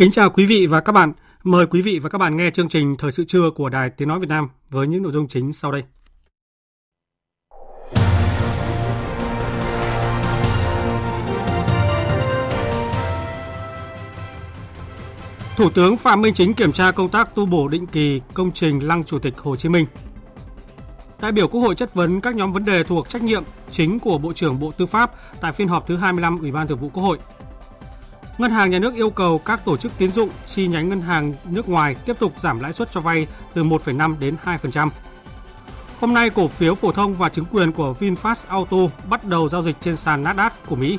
Kính chào quý vị và các bạn. Mời quý vị và các bạn nghe chương trình Thời sự trưa của Đài Tiếng Nói Việt Nam với những nội dung chính sau đây. Thủ tướng Phạm Minh Chính kiểm tra công tác tu bổ định kỳ công trình Lăng Chủ tịch Hồ Chí Minh. Đại biểu Quốc hội chất vấn các nhóm vấn đề thuộc trách nhiệm chính của Bộ trưởng Bộ Tư pháp tại phiên họp thứ 25 Ủy ban Thường vụ Quốc hội Ngân hàng Nhà nước yêu cầu các tổ chức tín dụng chi nhánh ngân hàng nước ngoài tiếp tục giảm lãi suất cho vay từ 1,5 đến 2%. Hôm nay, cổ phiếu phổ thông và chứng quyền của VinFast Auto bắt đầu giao dịch trên sàn Nasdaq của Mỹ.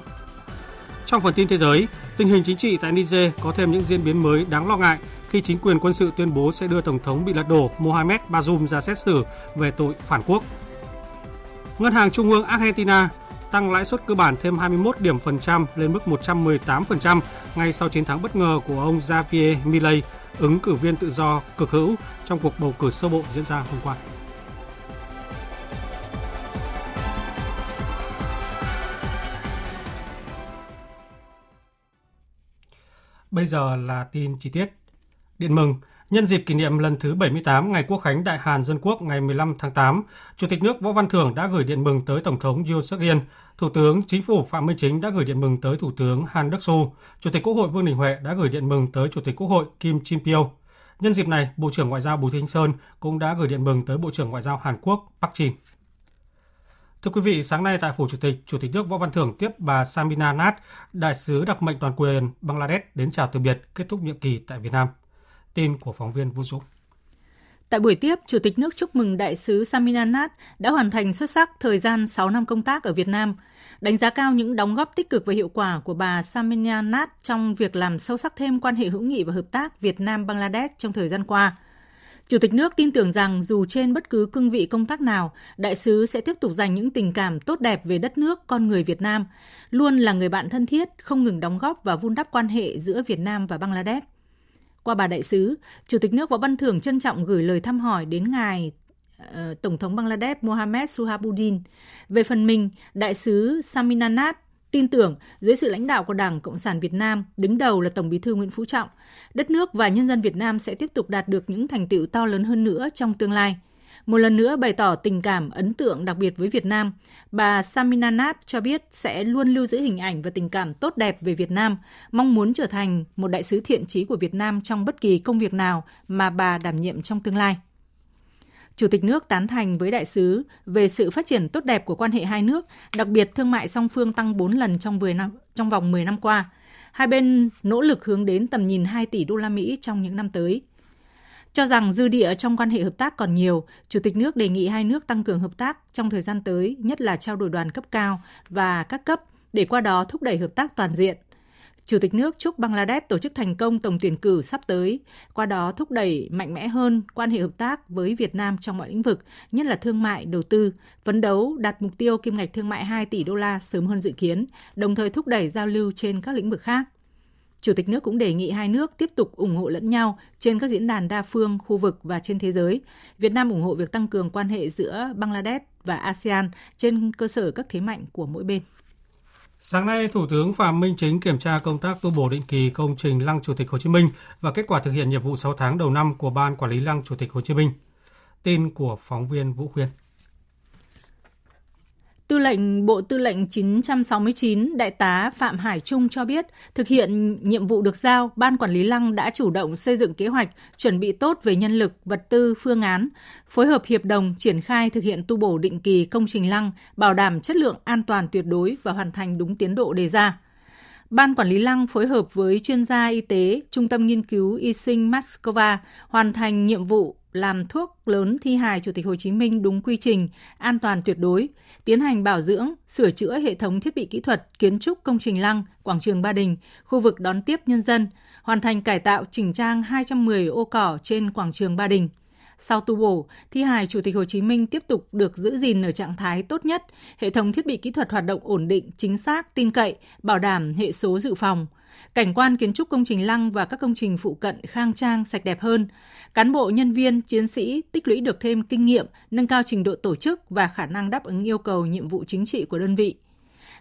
Trong phần tin thế giới, tình hình chính trị tại Niger có thêm những diễn biến mới đáng lo ngại khi chính quyền quân sự tuyên bố sẽ đưa Tổng thống bị lật đổ Mohamed Bazoum ra xét xử về tội phản quốc. Ngân hàng Trung ương Argentina tăng lãi suất cơ bản thêm 21 điểm phần trăm lên mức 118% ngay sau chiến thắng bất ngờ của ông Javier Milei, ứng cử viên tự do cực hữu trong cuộc bầu cử sơ bộ diễn ra hôm qua. Bây giờ là tin chi tiết. Điện mừng, Nhân dịp kỷ niệm lần thứ 78 Ngày Quốc khánh Đại Hàn Dân Quốc ngày 15 tháng 8, Chủ tịch nước Võ Văn Thưởng đã gửi điện mừng tới Tổng thống Yoon suk yeol Thủ tướng Chính phủ Phạm Minh Chính đã gửi điện mừng tới Thủ tướng Han Đức su Chủ tịch Quốc hội Vương Đình Huệ đã gửi điện mừng tới Chủ tịch Quốc hội Kim Jin Pyo. Nhân dịp này, Bộ trưởng Ngoại giao Bùi Thanh Sơn cũng đã gửi điện mừng tới Bộ trưởng Ngoại giao Hàn Quốc Park Jin. Thưa quý vị, sáng nay tại Phủ Chủ tịch, Chủ tịch nước Võ Văn Thưởng tiếp bà Samina nath đại sứ đặc mệnh toàn quyền Bangladesh đến chào từ biệt kết thúc nhiệm kỳ tại Việt Nam. Tin của phóng viên Vũ Dũng. Tại buổi tiếp, Chủ tịch nước chúc mừng đại sứ Samina đã hoàn thành xuất sắc thời gian 6 năm công tác ở Việt Nam, đánh giá cao những đóng góp tích cực và hiệu quả của bà Samina trong việc làm sâu sắc thêm quan hệ hữu nghị và hợp tác Việt Nam-Bangladesh trong thời gian qua. Chủ tịch nước tin tưởng rằng dù trên bất cứ cương vị công tác nào, đại sứ sẽ tiếp tục dành những tình cảm tốt đẹp về đất nước, con người Việt Nam, luôn là người bạn thân thiết, không ngừng đóng góp và vun đắp quan hệ giữa Việt Nam và Bangladesh. Qua bà đại sứ, Chủ tịch nước Võ Văn Thưởng trân trọng gửi lời thăm hỏi đến ngài ờ, Tổng thống Bangladesh Mohamed Suhabuddin. Về phần mình, đại sứ Saminanat tin tưởng dưới sự lãnh đạo của Đảng Cộng sản Việt Nam, đứng đầu là Tổng Bí thư Nguyễn Phú Trọng, đất nước và nhân dân Việt Nam sẽ tiếp tục đạt được những thành tựu to lớn hơn nữa trong tương lai – một lần nữa bày tỏ tình cảm ấn tượng đặc biệt với Việt Nam, bà Saminanat cho biết sẽ luôn lưu giữ hình ảnh và tình cảm tốt đẹp về Việt Nam, mong muốn trở thành một đại sứ thiện trí của Việt Nam trong bất kỳ công việc nào mà bà đảm nhiệm trong tương lai. Chủ tịch nước tán thành với đại sứ về sự phát triển tốt đẹp của quan hệ hai nước, đặc biệt thương mại song phương tăng 4 lần trong 10 năm trong vòng 10 năm qua. Hai bên nỗ lực hướng đến tầm nhìn 2 tỷ đô la Mỹ trong những năm tới. Cho rằng dư địa trong quan hệ hợp tác còn nhiều, Chủ tịch nước đề nghị hai nước tăng cường hợp tác trong thời gian tới, nhất là trao đổi đoàn cấp cao và các cấp, để qua đó thúc đẩy hợp tác toàn diện. Chủ tịch nước chúc Bangladesh tổ chức thành công tổng tuyển cử sắp tới, qua đó thúc đẩy mạnh mẽ hơn quan hệ hợp tác với Việt Nam trong mọi lĩnh vực, nhất là thương mại, đầu tư, phấn đấu đạt mục tiêu kim ngạch thương mại 2 tỷ đô la sớm hơn dự kiến, đồng thời thúc đẩy giao lưu trên các lĩnh vực khác. Chủ tịch nước cũng đề nghị hai nước tiếp tục ủng hộ lẫn nhau trên các diễn đàn đa phương, khu vực và trên thế giới. Việt Nam ủng hộ việc tăng cường quan hệ giữa Bangladesh và ASEAN trên cơ sở các thế mạnh của mỗi bên. Sáng nay, Thủ tướng Phạm Minh Chính kiểm tra công tác tu bổ định kỳ công trình Lăng Chủ tịch Hồ Chí Minh và kết quả thực hiện nhiệm vụ 6 tháng đầu năm của Ban Quản lý Lăng Chủ tịch Hồ Chí Minh. Tin của phóng viên Vũ Khuyên. Tư lệnh Bộ Tư lệnh 969 Đại tá Phạm Hải Trung cho biết, thực hiện nhiệm vụ được giao, Ban Quản lý Lăng đã chủ động xây dựng kế hoạch, chuẩn bị tốt về nhân lực, vật tư, phương án, phối hợp hiệp đồng triển khai thực hiện tu bổ định kỳ công trình lăng, bảo đảm chất lượng an toàn tuyệt đối và hoàn thành đúng tiến độ đề ra. Ban quản lý lăng phối hợp với chuyên gia y tế, Trung tâm nghiên cứu y sinh Moscow hoàn thành nhiệm vụ làm thuốc lớn thi hài Chủ tịch Hồ Chí Minh đúng quy trình, an toàn tuyệt đối, tiến hành bảo dưỡng, sửa chữa hệ thống thiết bị kỹ thuật, kiến trúc công trình lăng, quảng trường Ba Đình, khu vực đón tiếp nhân dân, hoàn thành cải tạo chỉnh trang 210 ô cỏ trên quảng trường Ba Đình – sau tu bổ, thi hài Chủ tịch Hồ Chí Minh tiếp tục được giữ gìn ở trạng thái tốt nhất, hệ thống thiết bị kỹ thuật hoạt động ổn định, chính xác, tin cậy, bảo đảm hệ số dự phòng. Cảnh quan kiến trúc công trình lăng và các công trình phụ cận khang trang, sạch đẹp hơn. Cán bộ, nhân viên, chiến sĩ tích lũy được thêm kinh nghiệm, nâng cao trình độ tổ chức và khả năng đáp ứng yêu cầu nhiệm vụ chính trị của đơn vị.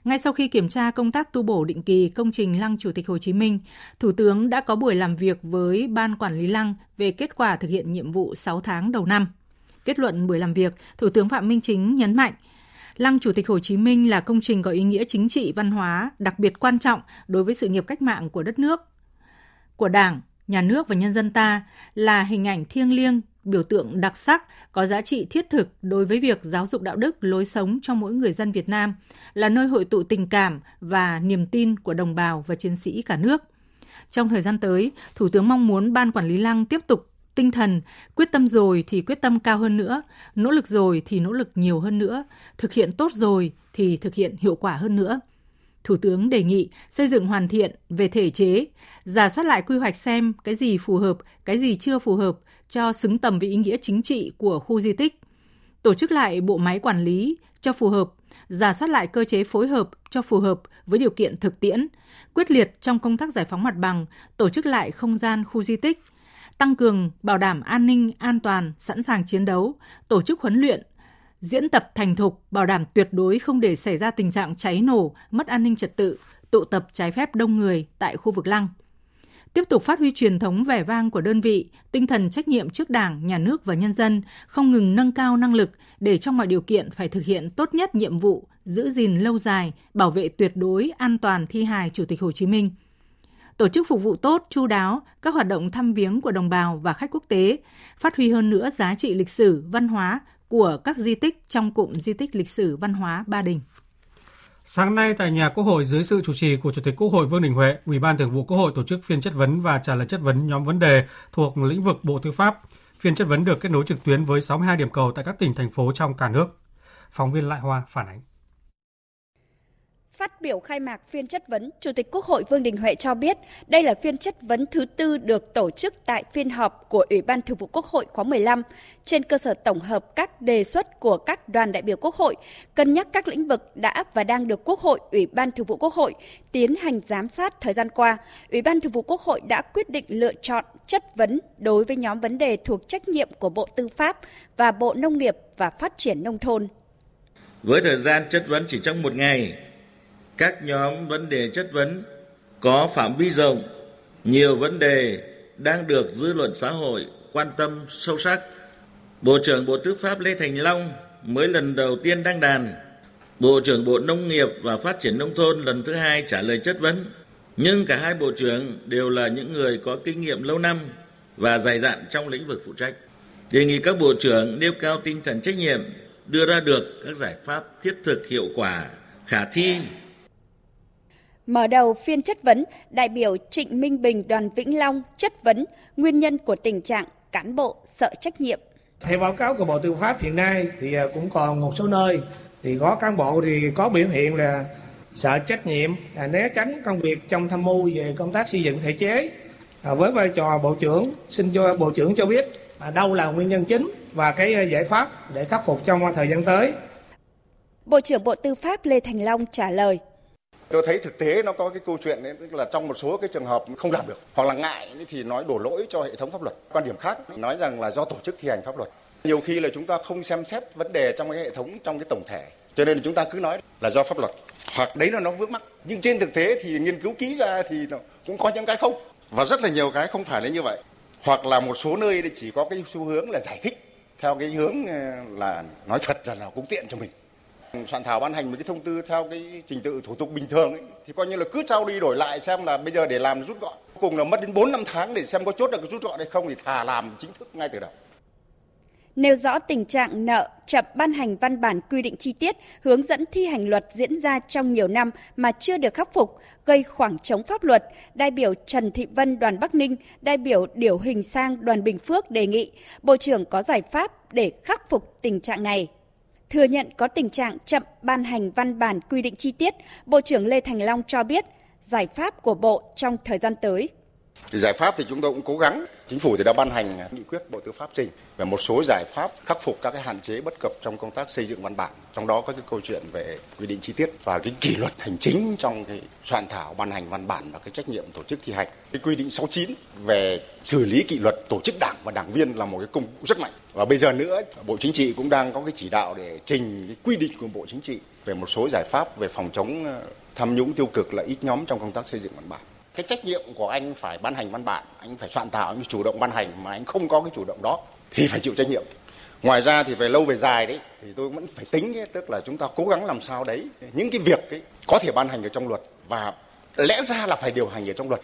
Ngay sau khi kiểm tra công tác tu bổ định kỳ công trình Lăng Chủ tịch Hồ Chí Minh, Thủ tướng đã có buổi làm việc với Ban Quản lý Lăng về kết quả thực hiện nhiệm vụ 6 tháng đầu năm. Kết luận buổi làm việc, Thủ tướng Phạm Minh Chính nhấn mạnh, Lăng Chủ tịch Hồ Chí Minh là công trình có ý nghĩa chính trị văn hóa đặc biệt quan trọng đối với sự nghiệp cách mạng của đất nước, của Đảng, nhà nước và nhân dân ta là hình ảnh thiêng liêng biểu tượng đặc sắc, có giá trị thiết thực đối với việc giáo dục đạo đức, lối sống cho mỗi người dân Việt Nam, là nơi hội tụ tình cảm và niềm tin của đồng bào và chiến sĩ cả nước. Trong thời gian tới, Thủ tướng mong muốn Ban Quản lý Lăng tiếp tục tinh thần quyết tâm rồi thì quyết tâm cao hơn nữa, nỗ lực rồi thì nỗ lực nhiều hơn nữa, thực hiện tốt rồi thì thực hiện hiệu quả hơn nữa. Thủ tướng đề nghị xây dựng hoàn thiện về thể chế, giả soát lại quy hoạch xem cái gì phù hợp, cái gì chưa phù hợp, cho xứng tầm với ý nghĩa chính trị của khu di tích, tổ chức lại bộ máy quản lý cho phù hợp, giả soát lại cơ chế phối hợp cho phù hợp với điều kiện thực tiễn, quyết liệt trong công tác giải phóng mặt bằng, tổ chức lại không gian khu di tích, tăng cường bảo đảm an ninh, an toàn, sẵn sàng chiến đấu, tổ chức huấn luyện, diễn tập thành thục, bảo đảm tuyệt đối không để xảy ra tình trạng cháy nổ, mất an ninh trật tự, tụ tập trái phép đông người tại khu vực lăng tiếp tục phát huy truyền thống vẻ vang của đơn vị, tinh thần trách nhiệm trước Đảng, Nhà nước và nhân dân, không ngừng nâng cao năng lực để trong mọi điều kiện phải thực hiện tốt nhất nhiệm vụ, giữ gìn lâu dài, bảo vệ tuyệt đối an toàn thi hài Chủ tịch Hồ Chí Minh. Tổ chức phục vụ tốt, chu đáo các hoạt động thăm viếng của đồng bào và khách quốc tế, phát huy hơn nữa giá trị lịch sử, văn hóa của các di tích trong cụm di tích lịch sử văn hóa Ba Đình. Sáng nay tại nhà Quốc hội dưới sự chủ trì của Chủ tịch Quốc hội Vương Đình Huệ, Ủy ban Thường vụ Quốc hội tổ chức phiên chất vấn và trả lời chất vấn nhóm vấn đề thuộc lĩnh vực Bộ Tư pháp. Phiên chất vấn được kết nối trực tuyến với 62 điểm cầu tại các tỉnh thành phố trong cả nước. Phóng viên Lại Hoa phản ánh. Phát biểu khai mạc phiên chất vấn, Chủ tịch Quốc hội Vương Đình Huệ cho biết đây là phiên chất vấn thứ tư được tổ chức tại phiên họp của Ủy ban Thường vụ Quốc hội khóa 15 trên cơ sở tổng hợp các đề xuất của các đoàn đại biểu Quốc hội, cân nhắc các lĩnh vực đã và đang được Quốc hội, Ủy ban Thường vụ Quốc hội tiến hành giám sát thời gian qua. Ủy ban Thường vụ Quốc hội đã quyết định lựa chọn chất vấn đối với nhóm vấn đề thuộc trách nhiệm của Bộ Tư pháp và Bộ Nông nghiệp và Phát triển Nông thôn. Với thời gian chất vấn chỉ trong một ngày, các nhóm vấn đề chất vấn có phạm vi rộng, nhiều vấn đề đang được dư luận xã hội quan tâm sâu sắc. Bộ trưởng Bộ Tư pháp Lê Thành Long mới lần đầu tiên đăng đàn. Bộ trưởng Bộ Nông nghiệp và Phát triển Nông thôn lần thứ hai trả lời chất vấn. Nhưng cả hai bộ trưởng đều là những người có kinh nghiệm lâu năm và dày dặn trong lĩnh vực phụ trách. Đề nghị các bộ trưởng nêu cao tinh thần trách nhiệm, đưa ra được các giải pháp thiết thực hiệu quả, khả thi Mở đầu phiên chất vấn, đại biểu Trịnh Minh Bình đoàn Vĩnh Long chất vấn nguyên nhân của tình trạng cán bộ sợ trách nhiệm. Theo báo cáo của Bộ Tư pháp hiện nay thì à, cũng còn một số nơi thì có cán bộ thì có biểu hiện là sợ trách nhiệm, là né tránh công việc trong tham mưu về công tác xây dựng thể chế. À, với vai trò Bộ trưởng, xin cho Bộ trưởng cho biết à, đâu là nguyên nhân chính và cái à, giải pháp để khắc phục trong thời gian tới. Bộ trưởng Bộ Tư pháp Lê Thành Long trả lời. Tôi thấy thực tế nó có cái câu chuyện đấy, tức là trong một số cái trường hợp không làm được hoặc là ngại thì nói đổ lỗi cho hệ thống pháp luật. Quan điểm khác nói rằng là do tổ chức thi hành pháp luật. Nhiều khi là chúng ta không xem xét vấn đề trong cái hệ thống trong cái tổng thể. Cho nên là chúng ta cứ nói là do pháp luật hoặc đấy là nó vướng mắc. Nhưng trên thực tế thì nghiên cứu kỹ ra thì nó cũng có những cái không và rất là nhiều cái không phải là như vậy. Hoặc là một số nơi thì chỉ có cái xu hướng là giải thích theo cái hướng ờ, là nói thật là nó cũng tiện cho mình soạn thảo ban hành một cái thông tư theo cái trình tự thủ tục bình thường ấy, thì coi như là cứ trao đi đổi lại xem là bây giờ để làm rút gọn. Cùng là mất đến 4 năm tháng để xem có chốt được cái rút gọn hay không thì thà làm chính thức ngay từ đầu. Nêu rõ tình trạng nợ chậm ban hành văn bản quy định chi tiết, hướng dẫn thi hành luật diễn ra trong nhiều năm mà chưa được khắc phục, gây khoảng trống pháp luật, đại biểu Trần Thị Vân đoàn Bắc Ninh, đại biểu Điểu Hình Sang đoàn Bình Phước đề nghị Bộ trưởng có giải pháp để khắc phục tình trạng này. Thừa nhận có tình trạng chậm ban hành văn bản quy định chi tiết, Bộ trưởng Lê Thành Long cho biết giải pháp của Bộ trong thời gian tới thì giải pháp thì chúng tôi cũng cố gắng. Chính phủ thì đã ban hành nghị quyết Bộ Tư pháp trình về một số giải pháp khắc phục các cái hạn chế bất cập trong công tác xây dựng văn bản. Trong đó có cái câu chuyện về quy định chi tiết và cái kỷ luật hành chính trong cái soạn thảo ban hành văn bản và cái trách nhiệm tổ chức thi hành. Cái quy định 69 về xử lý kỷ luật tổ chức đảng và đảng viên là một cái công cụ rất mạnh. Và bây giờ nữa, Bộ Chính trị cũng đang có cái chỉ đạo để trình cái quy định của Bộ Chính trị về một số giải pháp về phòng chống ờ, tham nhũng tiêu cực là ít nhóm trong công tác xây dựng văn bản cái trách nhiệm của anh phải ban hành văn bản anh phải soạn thảo anh chủ động ban hành mà anh không có cái chủ động đó thì phải chịu trách nhiệm ngoài ra thì về lâu về dài đấy thì tôi vẫn phải tính ấy, tức là chúng ta cố gắng làm sao đấy những cái việc ấy có thể ban hành ở trong luật và lẽ ra là phải điều hành ở trong luật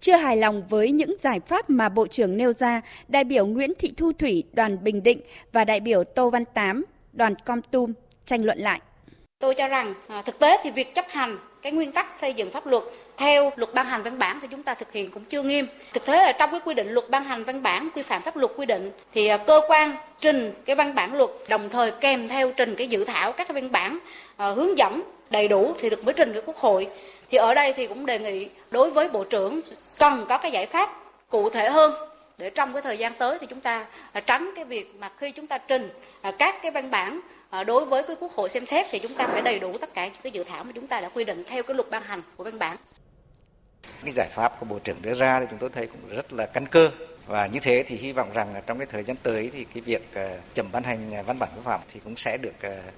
chưa hài lòng với những giải pháp mà Bộ trưởng nêu ra, đại biểu Nguyễn Thị Thu Thủy đoàn Bình Định và đại biểu Tô Văn Tám đoàn Com Tum tranh luận lại. Tôi cho rằng à, thực tế thì việc chấp hành cái nguyên tắc xây dựng pháp luật theo luật ban hành văn bản thì chúng ta thực hiện cũng chưa nghiêm. Thực tế là trong cái quy định luật ban hành văn bản quy phạm pháp luật quy định thì à, cơ quan trình cái văn bản luật đồng thời kèm theo trình cái dự thảo các cái văn bản uh, hướng dẫn đầy đủ thì được mới trình cái quốc hội. Thì ở đây thì cũng đề nghị đối với bộ trưởng cần có cái giải pháp cụ thể hơn để trong cái thời gian tới thì chúng ta à, tránh cái việc mà khi chúng ta trình các cái văn bản À, đối với cái quốc hội xem xét thì chúng ta phải đầy đủ tất cả những cái dự thảo mà chúng ta đã quy định theo cái luật ban hành của văn bản. Cái giải pháp của Bộ trưởng đưa ra thì chúng tôi thấy cũng rất là căn cơ và như thế thì hy vọng rằng trong cái thời gian tới thì cái việc ờ, chậm ban hành ờ, văn bản quy phạm thì cũng sẽ được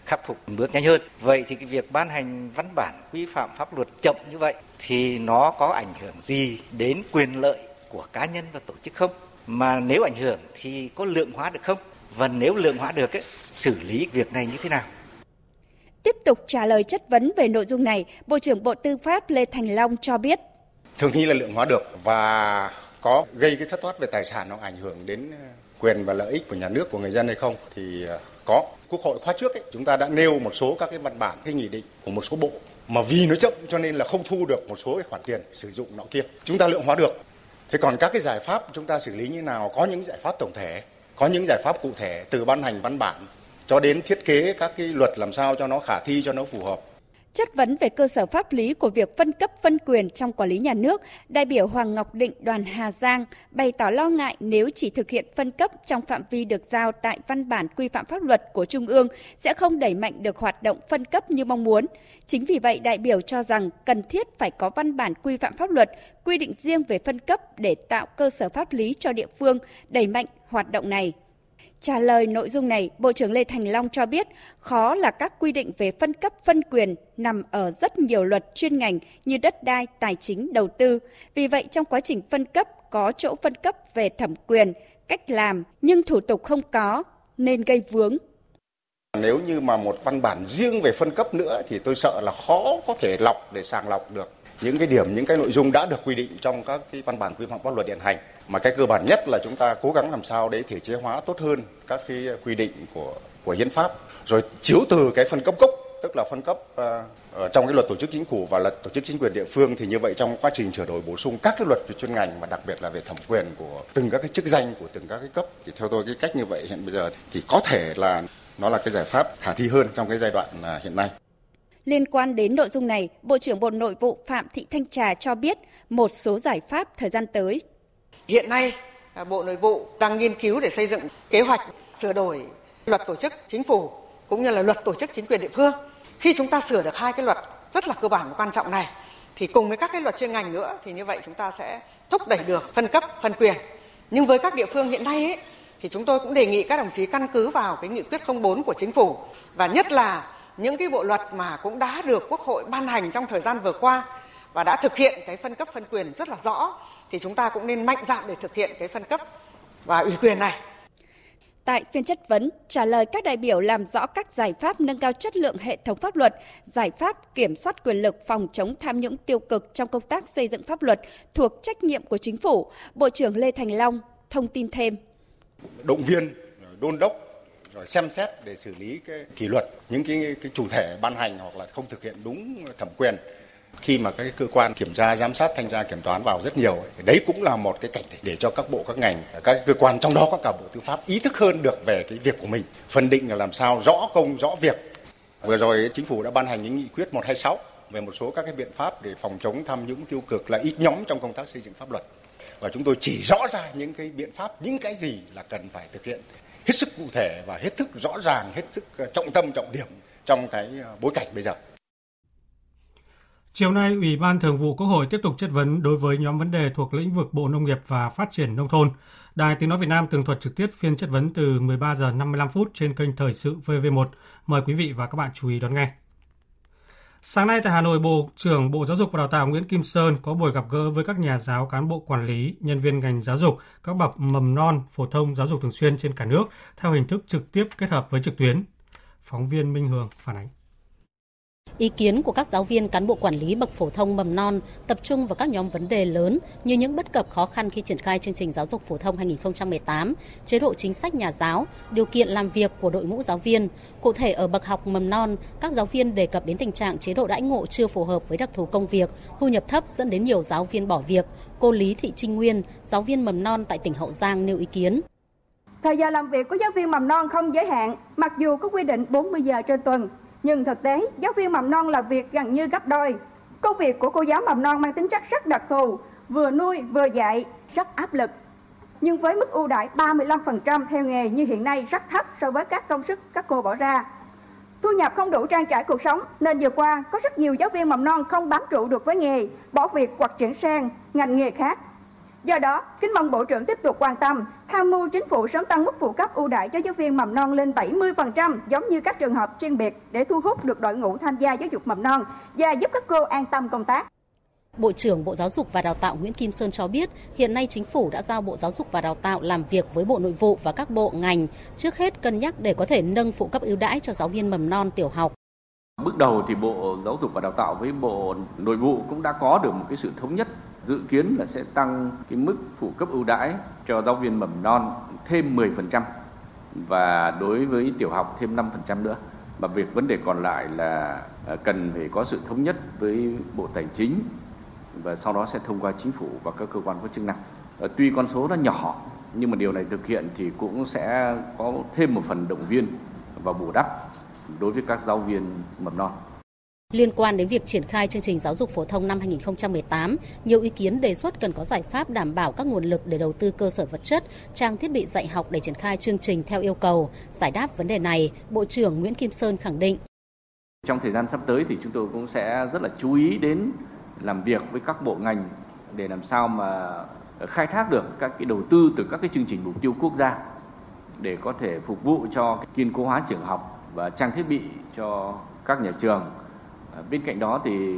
khắc phục bước nhanh hơn. Vậy thì cái việc ban hành văn bản quy phạm pháp luật chậm như vậy thì nó có ảnh hưởng gì đến quyền lợi của cá nhân và tổ chức không? Mà nếu ảnh hưởng thì có lượng hóa được không? Và nếu lượng hóa được ấy, xử lý việc này như thế nào? Tiếp tục trả lời chất vấn về nội dung này, Bộ trưởng Bộ Tư pháp Lê Thành Long cho biết. Thường nghĩ là lượng hóa được và có gây cái thất thoát về tài sản nó ảnh hưởng đến ờ, quyền và lợi ích của nhà nước của người dân hay không thì ờ, có quốc hội khóa trước ấy, chúng ta đã nêu một số các cái văn bản cái nghị định của một số bộ mà vì nó chậm cho nên là không thu được một số cái khoản tiền sử dụng nọ kia chúng ta lượng hóa được thế còn các cái giải pháp chúng ta xử lý như nào có những giải pháp tổng thể có những giải pháp cụ thể từ ban hành văn bản cho đến thiết kế các cái luật làm sao cho nó khả thi, cho nó phù hợp. Chất vấn về cơ sở pháp lý của việc phân cấp phân quyền trong quản lý nhà nước, đại biểu Hoàng Ngọc Định đoàn Hà Giang bày tỏ lo ngại nếu chỉ thực hiện phân cấp trong phạm vi được giao tại văn bản quy phạm pháp luật của Trung ương sẽ không đẩy mạnh được hoạt động phân cấp như mong muốn. Chính vì vậy, đại biểu cho rằng cần thiết phải có văn bản quy phạm pháp luật quy định riêng về phân cấp để tạo cơ sở pháp lý cho địa phương đẩy mạnh hoạt động này. Trả lời nội dung này, Bộ trưởng Lê Thành Long cho biết khó là các quy định về phân cấp phân quyền nằm ở rất nhiều luật chuyên ngành như đất đai, tài chính, đầu tư. Vì vậy trong quá trình phân cấp có chỗ phân cấp về thẩm quyền, cách làm nhưng thủ tục không có nên gây vướng. Nếu như mà một văn bản riêng về phân cấp nữa thì tôi sợ là khó có thể lọc để sàng lọc được những cái điểm, những cái nội dung đã được quy định trong các cái văn bản quy phạm pháp luật hiện hành mà cái cơ bản nhất là chúng ta cố gắng làm sao để thể chế hóa tốt hơn các cái quy định của của hiến pháp rồi chiếu từ cái phân cấp cốc tức là phân cấp uh, trong cái luật tổ chức chính phủ và luật tổ chức chính quyền địa phương thì như vậy trong quá trình sửa đổi bổ sung các cái luật về chuyên ngành mà đặc biệt là về thẩm quyền của từng các cái chức danh của từng các cái cấp thì theo tôi cái cách như vậy hiện bây giờ thì có thể là nó là cái giải pháp khả thi hơn trong cái giai đoạn ờ, hiện nay. Liên quan đến nội dung này, Bộ trưởng Bộ Nội vụ Phạm Thị Thanh Trà cho biết một số giải pháp thời gian tới Hiện nay, à, Bộ Nội vụ đang nghiên cứu để xây dựng kế hoạch sửa đổi luật tổ chức chính phủ cũng như là luật tổ chức chính quyền địa phương. Khi chúng ta sửa được hai cái luật rất là cơ bản và quan trọng này thì cùng với các cái luật chuyên ngành nữa thì như vậy chúng ta sẽ thúc đẩy được phân cấp, phân quyền. Nhưng với các địa phương hiện nay ấy, thì chúng tôi cũng đề nghị các đồng chí căn cứ vào cái nghị quyết 04 của chính phủ và nhất là những cái bộ luật mà cũng đã được Quốc hội ban hành trong thời gian vừa qua và đã thực hiện cái phân cấp phân quyền rất là rõ thì chúng ta cũng nên mạnh dạn để thực hiện cái phân cấp và ủy quyền này. Tại phiên chất vấn, trả lời các đại biểu làm rõ các giải pháp nâng cao chất lượng hệ thống pháp luật, giải pháp kiểm soát quyền lực phòng chống tham nhũng tiêu cực trong công tác xây dựng pháp luật thuộc trách nhiệm của chính phủ, Bộ trưởng Lê Thành Long thông tin thêm. Động viên, đôn đốc rồi xem xét để xử lý cái kỷ luật những cái, cái chủ thể ban hành hoặc là không thực hiện đúng thẩm quyền khi mà các cơ quan kiểm tra, giám sát, thanh tra, kiểm toán vào rất nhiều, thì đấy cũng là một cái cảnh để cho các bộ, các ngành, các cơ quan, trong đó có cả bộ tư pháp ý thức hơn được về cái việc của mình, phân định là làm sao rõ công, rõ việc. Vừa rồi chính phủ đã ban hành những nghị quyết 126 về một số các cái biện pháp để phòng chống tham nhũng tiêu cực là ít nhóm trong công tác xây dựng pháp luật. Và chúng tôi chỉ rõ ra những cái biện pháp, những cái gì là cần phải thực hiện hết sức cụ thể và hết sức rõ ràng, hết sức ờ, trọng tâm, trọng điểm trong cái ờ, bối cảnh bây giờ. Chiều nay, Ủy ban Thường vụ Quốc hội tiếp tục chất vấn đối với nhóm vấn đề thuộc lĩnh vực Bộ Nông nghiệp và Phát triển Nông thôn. Đài Tiếng Nói Việt Nam tường thuật trực tiếp phiên chất vấn từ 13 giờ 55 phút trên kênh Thời sự VV1. Mời quý vị và các bạn chú ý đón nghe. Sáng nay tại Hà Nội, Bộ trưởng Bộ Giáo dục và Đào tạo Nguyễn Kim Sơn có buổi gặp gỡ với các nhà giáo, cán bộ quản lý, nhân viên ngành giáo dục, các bậc mầm non, phổ thông, giáo dục thường xuyên trên cả nước theo hình thức trực tiếp kết hợp với trực tuyến. Phóng viên Minh Hường phản ánh. Ý kiến của các giáo viên cán bộ quản lý bậc phổ thông mầm non tập trung vào các nhóm vấn đề lớn như những bất cập khó khăn khi triển khai chương trình giáo dục phổ thông 2018, chế độ chính sách nhà giáo, điều kiện làm việc của đội ngũ giáo viên. Cụ thể ở bậc học mầm non, các giáo viên đề cập đến tình trạng chế độ đãi ngộ chưa phù hợp với đặc thù công việc, thu nhập thấp dẫn đến nhiều giáo viên bỏ việc. Cô Lý Thị Trinh Nguyên, giáo viên mầm non tại tỉnh Hậu Giang nêu ý kiến. Thời giờ làm việc của giáo viên mầm non không giới hạn, mặc dù có quy định 40 giờ trên tuần, nhưng thực tế giáo viên mầm non là việc gần như gấp đôi. Công việc của cô giáo mầm non mang tính chất rất đặc thù, vừa nuôi vừa dạy, rất áp lực. Nhưng với mức ưu đãi 35% theo nghề như hiện nay rất thấp so với các công sức các cô bỏ ra. Thu nhập không đủ trang trải cuộc sống nên vừa qua có rất nhiều giáo viên mầm non không bám trụ được với nghề, bỏ việc hoặc chuyển sang ngành nghề khác Do đó, kính mong Bộ trưởng tiếp tục quan tâm, tham mưu chính phủ sớm tăng mức phụ cấp ưu đãi cho giáo viên mầm non lên 70% giống như các trường hợp chuyên biệt để thu hút được đội ngũ tham gia giáo dục mầm non và giúp các cô an tâm công tác. Bộ trưởng Bộ Giáo dục và Đào tạo Nguyễn Kim Sơn cho biết, hiện nay chính phủ đã giao Bộ Giáo dục và Đào tạo làm việc với Bộ Nội vụ và các bộ ngành, trước hết cân nhắc để có thể nâng phụ cấp ưu đãi cho giáo viên mầm non tiểu học. Bước đầu thì Bộ Giáo dục và Đào tạo với Bộ Nội vụ cũng đã có được một cái sự thống nhất dự kiến là sẽ tăng cái mức phụ cấp ưu đãi cho giáo viên mầm non thêm 10% và đối với tiểu học thêm 5% nữa. Mà việc vấn đề còn lại là à, cần phải có sự thống nhất với Bộ Tài chính và sau đó sẽ thông qua chính phủ và các cơ quan có chức năng. Ờ, tuy con số nó nhỏ, nhưng mà điều này thực hiện thì cũng sẽ có thêm một phần động viên và bù đắp đối với các giáo viên mầm non. Liên quan đến việc triển khai chương trình giáo dục phổ thông năm 2018, nhiều ý kiến đề xuất cần có giải pháp đảm bảo các nguồn lực để đầu tư cơ sở vật chất, trang thiết bị dạy học để triển khai chương trình theo yêu cầu. Giải đáp vấn đề này, Bộ trưởng Nguyễn Kim Sơn khẳng định. Trong thời gian sắp tới thì chúng tôi cũng sẽ rất là chú ý đến làm việc với các bộ ngành để làm sao mà khai thác được các cái đầu tư từ các cái chương trình mục tiêu quốc gia để có thể phục vụ cho kiên cố hóa trường học và trang thiết bị cho các nhà trường Ờ, bên cạnh đó thì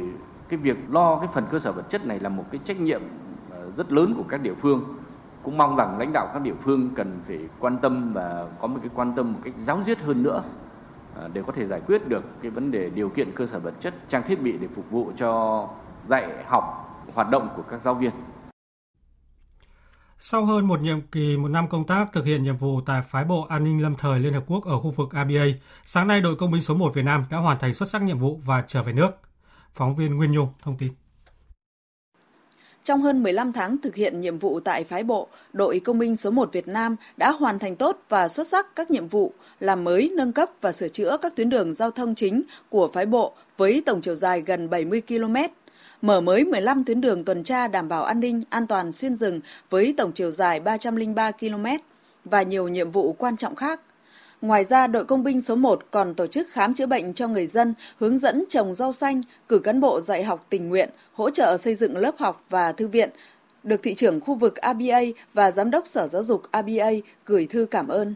cái việc lo cái phần cơ sở vật chất này là một cái trách nhiệm ờ, rất lớn của các địa phương. Cũng mong rằng lãnh đạo các địa phương cần phải quan tâm và có một cái quan tâm một cách giáo diết hơn nữa ờ, để có thể giải quyết được cái vấn đề điều kiện cơ sở vật chất, trang thiết bị để phục vụ cho dạy, học, hoạt động của các giáo viên sau hơn một nhiệm kỳ một năm công tác thực hiện nhiệm vụ tại phái bộ an ninh lâm thời Liên Hợp Quốc ở khu vực ABA, sáng nay đội công binh số 1 Việt Nam đã hoàn thành xuất sắc nhiệm vụ và trở về nước. Phóng viên Nguyên Nhung thông tin. Trong hơn 15 tháng thực hiện nhiệm vụ tại phái bộ, đội công binh số 1 Việt Nam đã hoàn thành tốt và xuất sắc các nhiệm vụ làm mới, nâng cấp và sửa chữa các tuyến đường giao thông chính của phái bộ với tổng chiều dài gần 70 km, mở mới 15 tuyến đường tuần tra đảm bảo an ninh, an toàn xuyên rừng với tổng chiều dài 303 km và nhiều nhiệm vụ quan trọng khác. Ngoài ra, đội công binh số 1 còn tổ chức khám chữa bệnh cho người dân, hướng dẫn trồng rau xanh, cử cán bộ dạy học tình nguyện, hỗ trợ xây dựng lớp học và thư viện, được thị trưởng khu vực ABA và giám đốc Sở Giáo dục ABA gửi thư cảm ơn.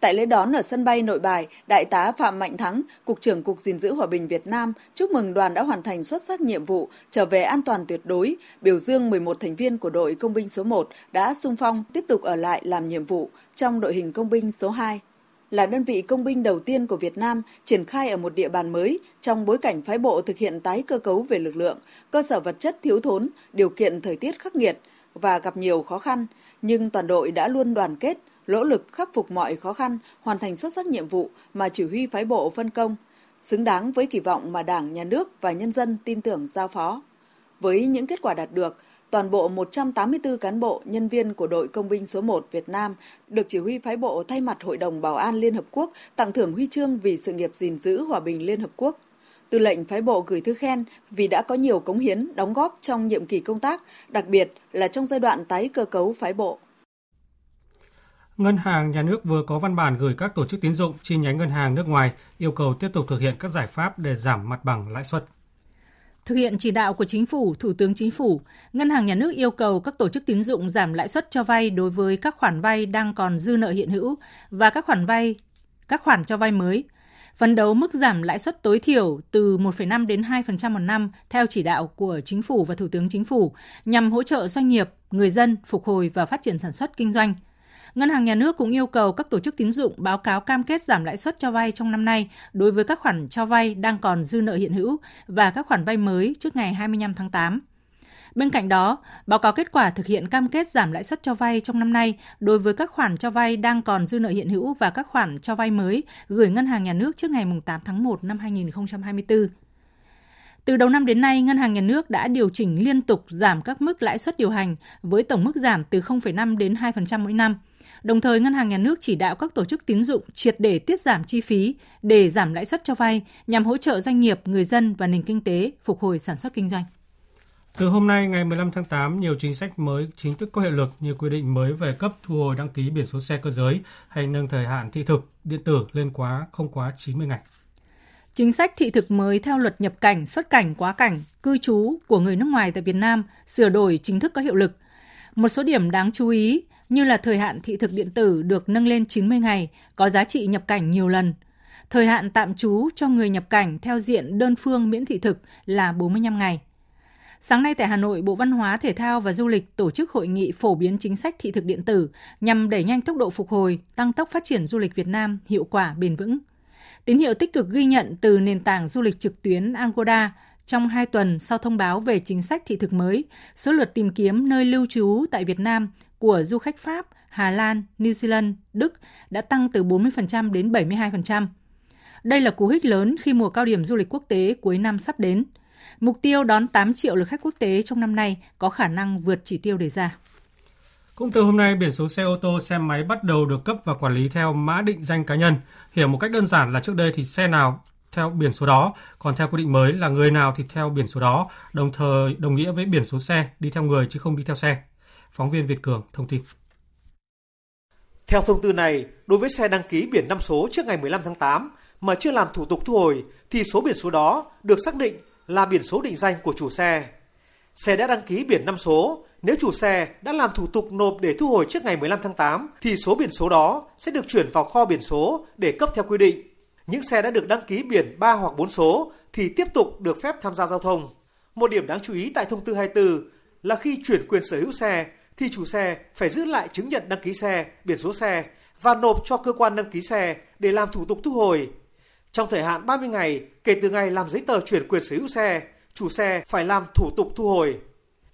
Tại lễ đón ở sân bay Nội Bài, Đại tá Phạm Mạnh Thắng, Cục trưởng Cục gìn giữ hòa bình Việt Nam chúc mừng đoàn đã hoàn thành xuất sắc nhiệm vụ, trở về an toàn tuyệt đối, biểu dương 11 thành viên của đội công binh số 1 đã sung phong tiếp tục ở lại làm nhiệm vụ trong đội hình công binh số 2 là đơn vị công binh đầu tiên của Việt Nam triển khai ở một địa bàn mới trong bối cảnh phái bộ thực hiện tái cơ cấu về lực lượng, cơ sở vật chất thiếu thốn, điều kiện thời tiết khắc nghiệt và gặp nhiều khó khăn, nhưng toàn đội đã luôn đoàn kết, lỗ lực khắc phục mọi khó khăn, hoàn thành xuất sắc nhiệm vụ mà chỉ huy phái bộ phân công, xứng đáng với kỳ vọng mà Đảng, Nhà nước và nhân dân tin tưởng giao phó. Với những kết quả đạt được, toàn bộ 184 cán bộ, nhân viên của đội công binh số 1 Việt Nam được chỉ huy phái bộ thay mặt Hội đồng Bảo an Liên Hợp Quốc tặng thưởng huy chương vì sự nghiệp gìn giữ hòa bình Liên Hợp Quốc. Tư lệnh phái bộ gửi thư khen vì đã có nhiều cống hiến, đóng góp trong nhiệm kỳ công tác, đặc biệt là trong giai đoạn tái cơ cấu phái bộ. Ngân hàng Nhà nước vừa có văn bản gửi các tổ chức tín dụng chi nhánh ngân hàng nước ngoài yêu cầu tiếp tục thực hiện các giải pháp để giảm mặt bằng lãi suất. Thực hiện chỉ đạo của Chính phủ, Thủ tướng Chính phủ, Ngân hàng Nhà nước yêu cầu các tổ chức tín dụng giảm lãi suất cho vay đối với các khoản vay đang còn dư nợ hiện hữu và các khoản vay các khoản cho vay mới. Phấn đấu mức giảm lãi suất tối thiểu từ 1,5 đến 2% một năm theo chỉ đạo của Chính phủ và Thủ tướng Chính phủ nhằm hỗ trợ doanh nghiệp, người dân phục hồi và phát triển sản xuất kinh doanh – Ngân hàng Nhà nước cũng yêu cầu các tổ chức tín dụng báo cáo cam kết giảm lãi suất cho vay trong năm nay đối với các khoản cho vay đang còn dư nợ hiện hữu và các khoản vay mới trước ngày 25 tháng 8. Bên cạnh đó, báo cáo kết quả thực hiện cam kết giảm lãi suất cho vay trong năm nay đối với các khoản cho vay đang còn dư nợ hiện hữu và các khoản cho vay mới gửi Ngân hàng Nhà nước trước ngày 8 tháng 1 năm 2024. Từ đầu năm đến nay, Ngân hàng Nhà nước đã điều chỉnh liên tục giảm các mức lãi suất điều hành với tổng mức giảm từ 0,5 đến 2% mỗi năm – Đồng thời, Ngân hàng Nhà nước chỉ đạo các tổ chức tín dụng triệt để tiết giảm chi phí để giảm lãi suất cho vay nhằm hỗ trợ doanh nghiệp, người dân và nền kinh tế phục hồi sản xuất kinh doanh. Từ hôm nay ngày 15 tháng 8, nhiều chính sách mới chính thức có hiệu lực như quy định mới về cấp thu hồi đăng ký biển số xe cơ giới hay nâng thời hạn thị thực điện tử lên quá không quá 90 ngày. Chính sách thị thực mới theo luật nhập cảnh, xuất cảnh, quá cảnh, cư trú của người nước ngoài tại Việt Nam sửa đổi chính thức có hiệu lực. Một số điểm đáng chú ý như là thời hạn thị thực điện tử được nâng lên 90 ngày, có giá trị nhập cảnh nhiều lần. Thời hạn tạm trú cho người nhập cảnh theo diện đơn phương miễn thị thực là 45 ngày. Sáng nay tại Hà Nội, Bộ Văn hóa, Thể thao và Du lịch tổ chức hội nghị phổ biến chính sách thị thực điện tử nhằm đẩy nhanh tốc độ phục hồi, tăng tốc phát triển du lịch Việt Nam hiệu quả bền vững. Tín hiệu tích cực ghi nhận từ nền tảng du lịch trực tuyến Angoda trong hai tuần sau thông báo về chính sách thị thực mới, số lượt tìm kiếm nơi lưu trú tại Việt Nam của du khách Pháp, Hà Lan, New Zealand, Đức đã tăng từ 40% đến 72%. Đây là cú hích lớn khi mùa cao điểm du lịch quốc tế cuối năm sắp đến. Mục tiêu đón 8 triệu lượt khách quốc tế trong năm nay có khả năng vượt chỉ tiêu đề ra. Cũng từ hôm nay, biển số xe ô tô, xe máy bắt đầu được cấp và quản lý theo mã định danh cá nhân. Hiểu một cách đơn giản là trước đây thì xe nào theo biển số đó, còn theo quy định mới là người nào thì theo biển số đó, đồng thời đồng nghĩa với biển số xe đi theo người chứ không đi theo xe. Phóng viên Việt Cường thông tin. Theo thông tư này, đối với xe đăng ký biển năm số trước ngày 15 tháng 8 mà chưa làm thủ tục thu hồi thì số biển số đó được xác định là biển số định danh của chủ xe. Xe đã đăng ký biển năm số, nếu chủ xe đã làm thủ tục nộp để thu hồi trước ngày 15 tháng 8 thì số biển số đó sẽ được chuyển vào kho biển số để cấp theo quy định. Những xe đã được đăng ký biển 3 hoặc 4 số thì tiếp tục được phép tham gia giao thông. Một điểm đáng chú ý tại thông tư 24 là khi chuyển quyền sở hữu xe thì chủ xe phải giữ lại chứng nhận đăng ký xe, biển số xe và nộp cho cơ quan đăng ký xe để làm thủ tục thu hồi. Trong thời hạn 30 ngày kể từ ngày làm giấy tờ chuyển quyền sở hữu xe, chủ xe phải làm thủ tục thu hồi.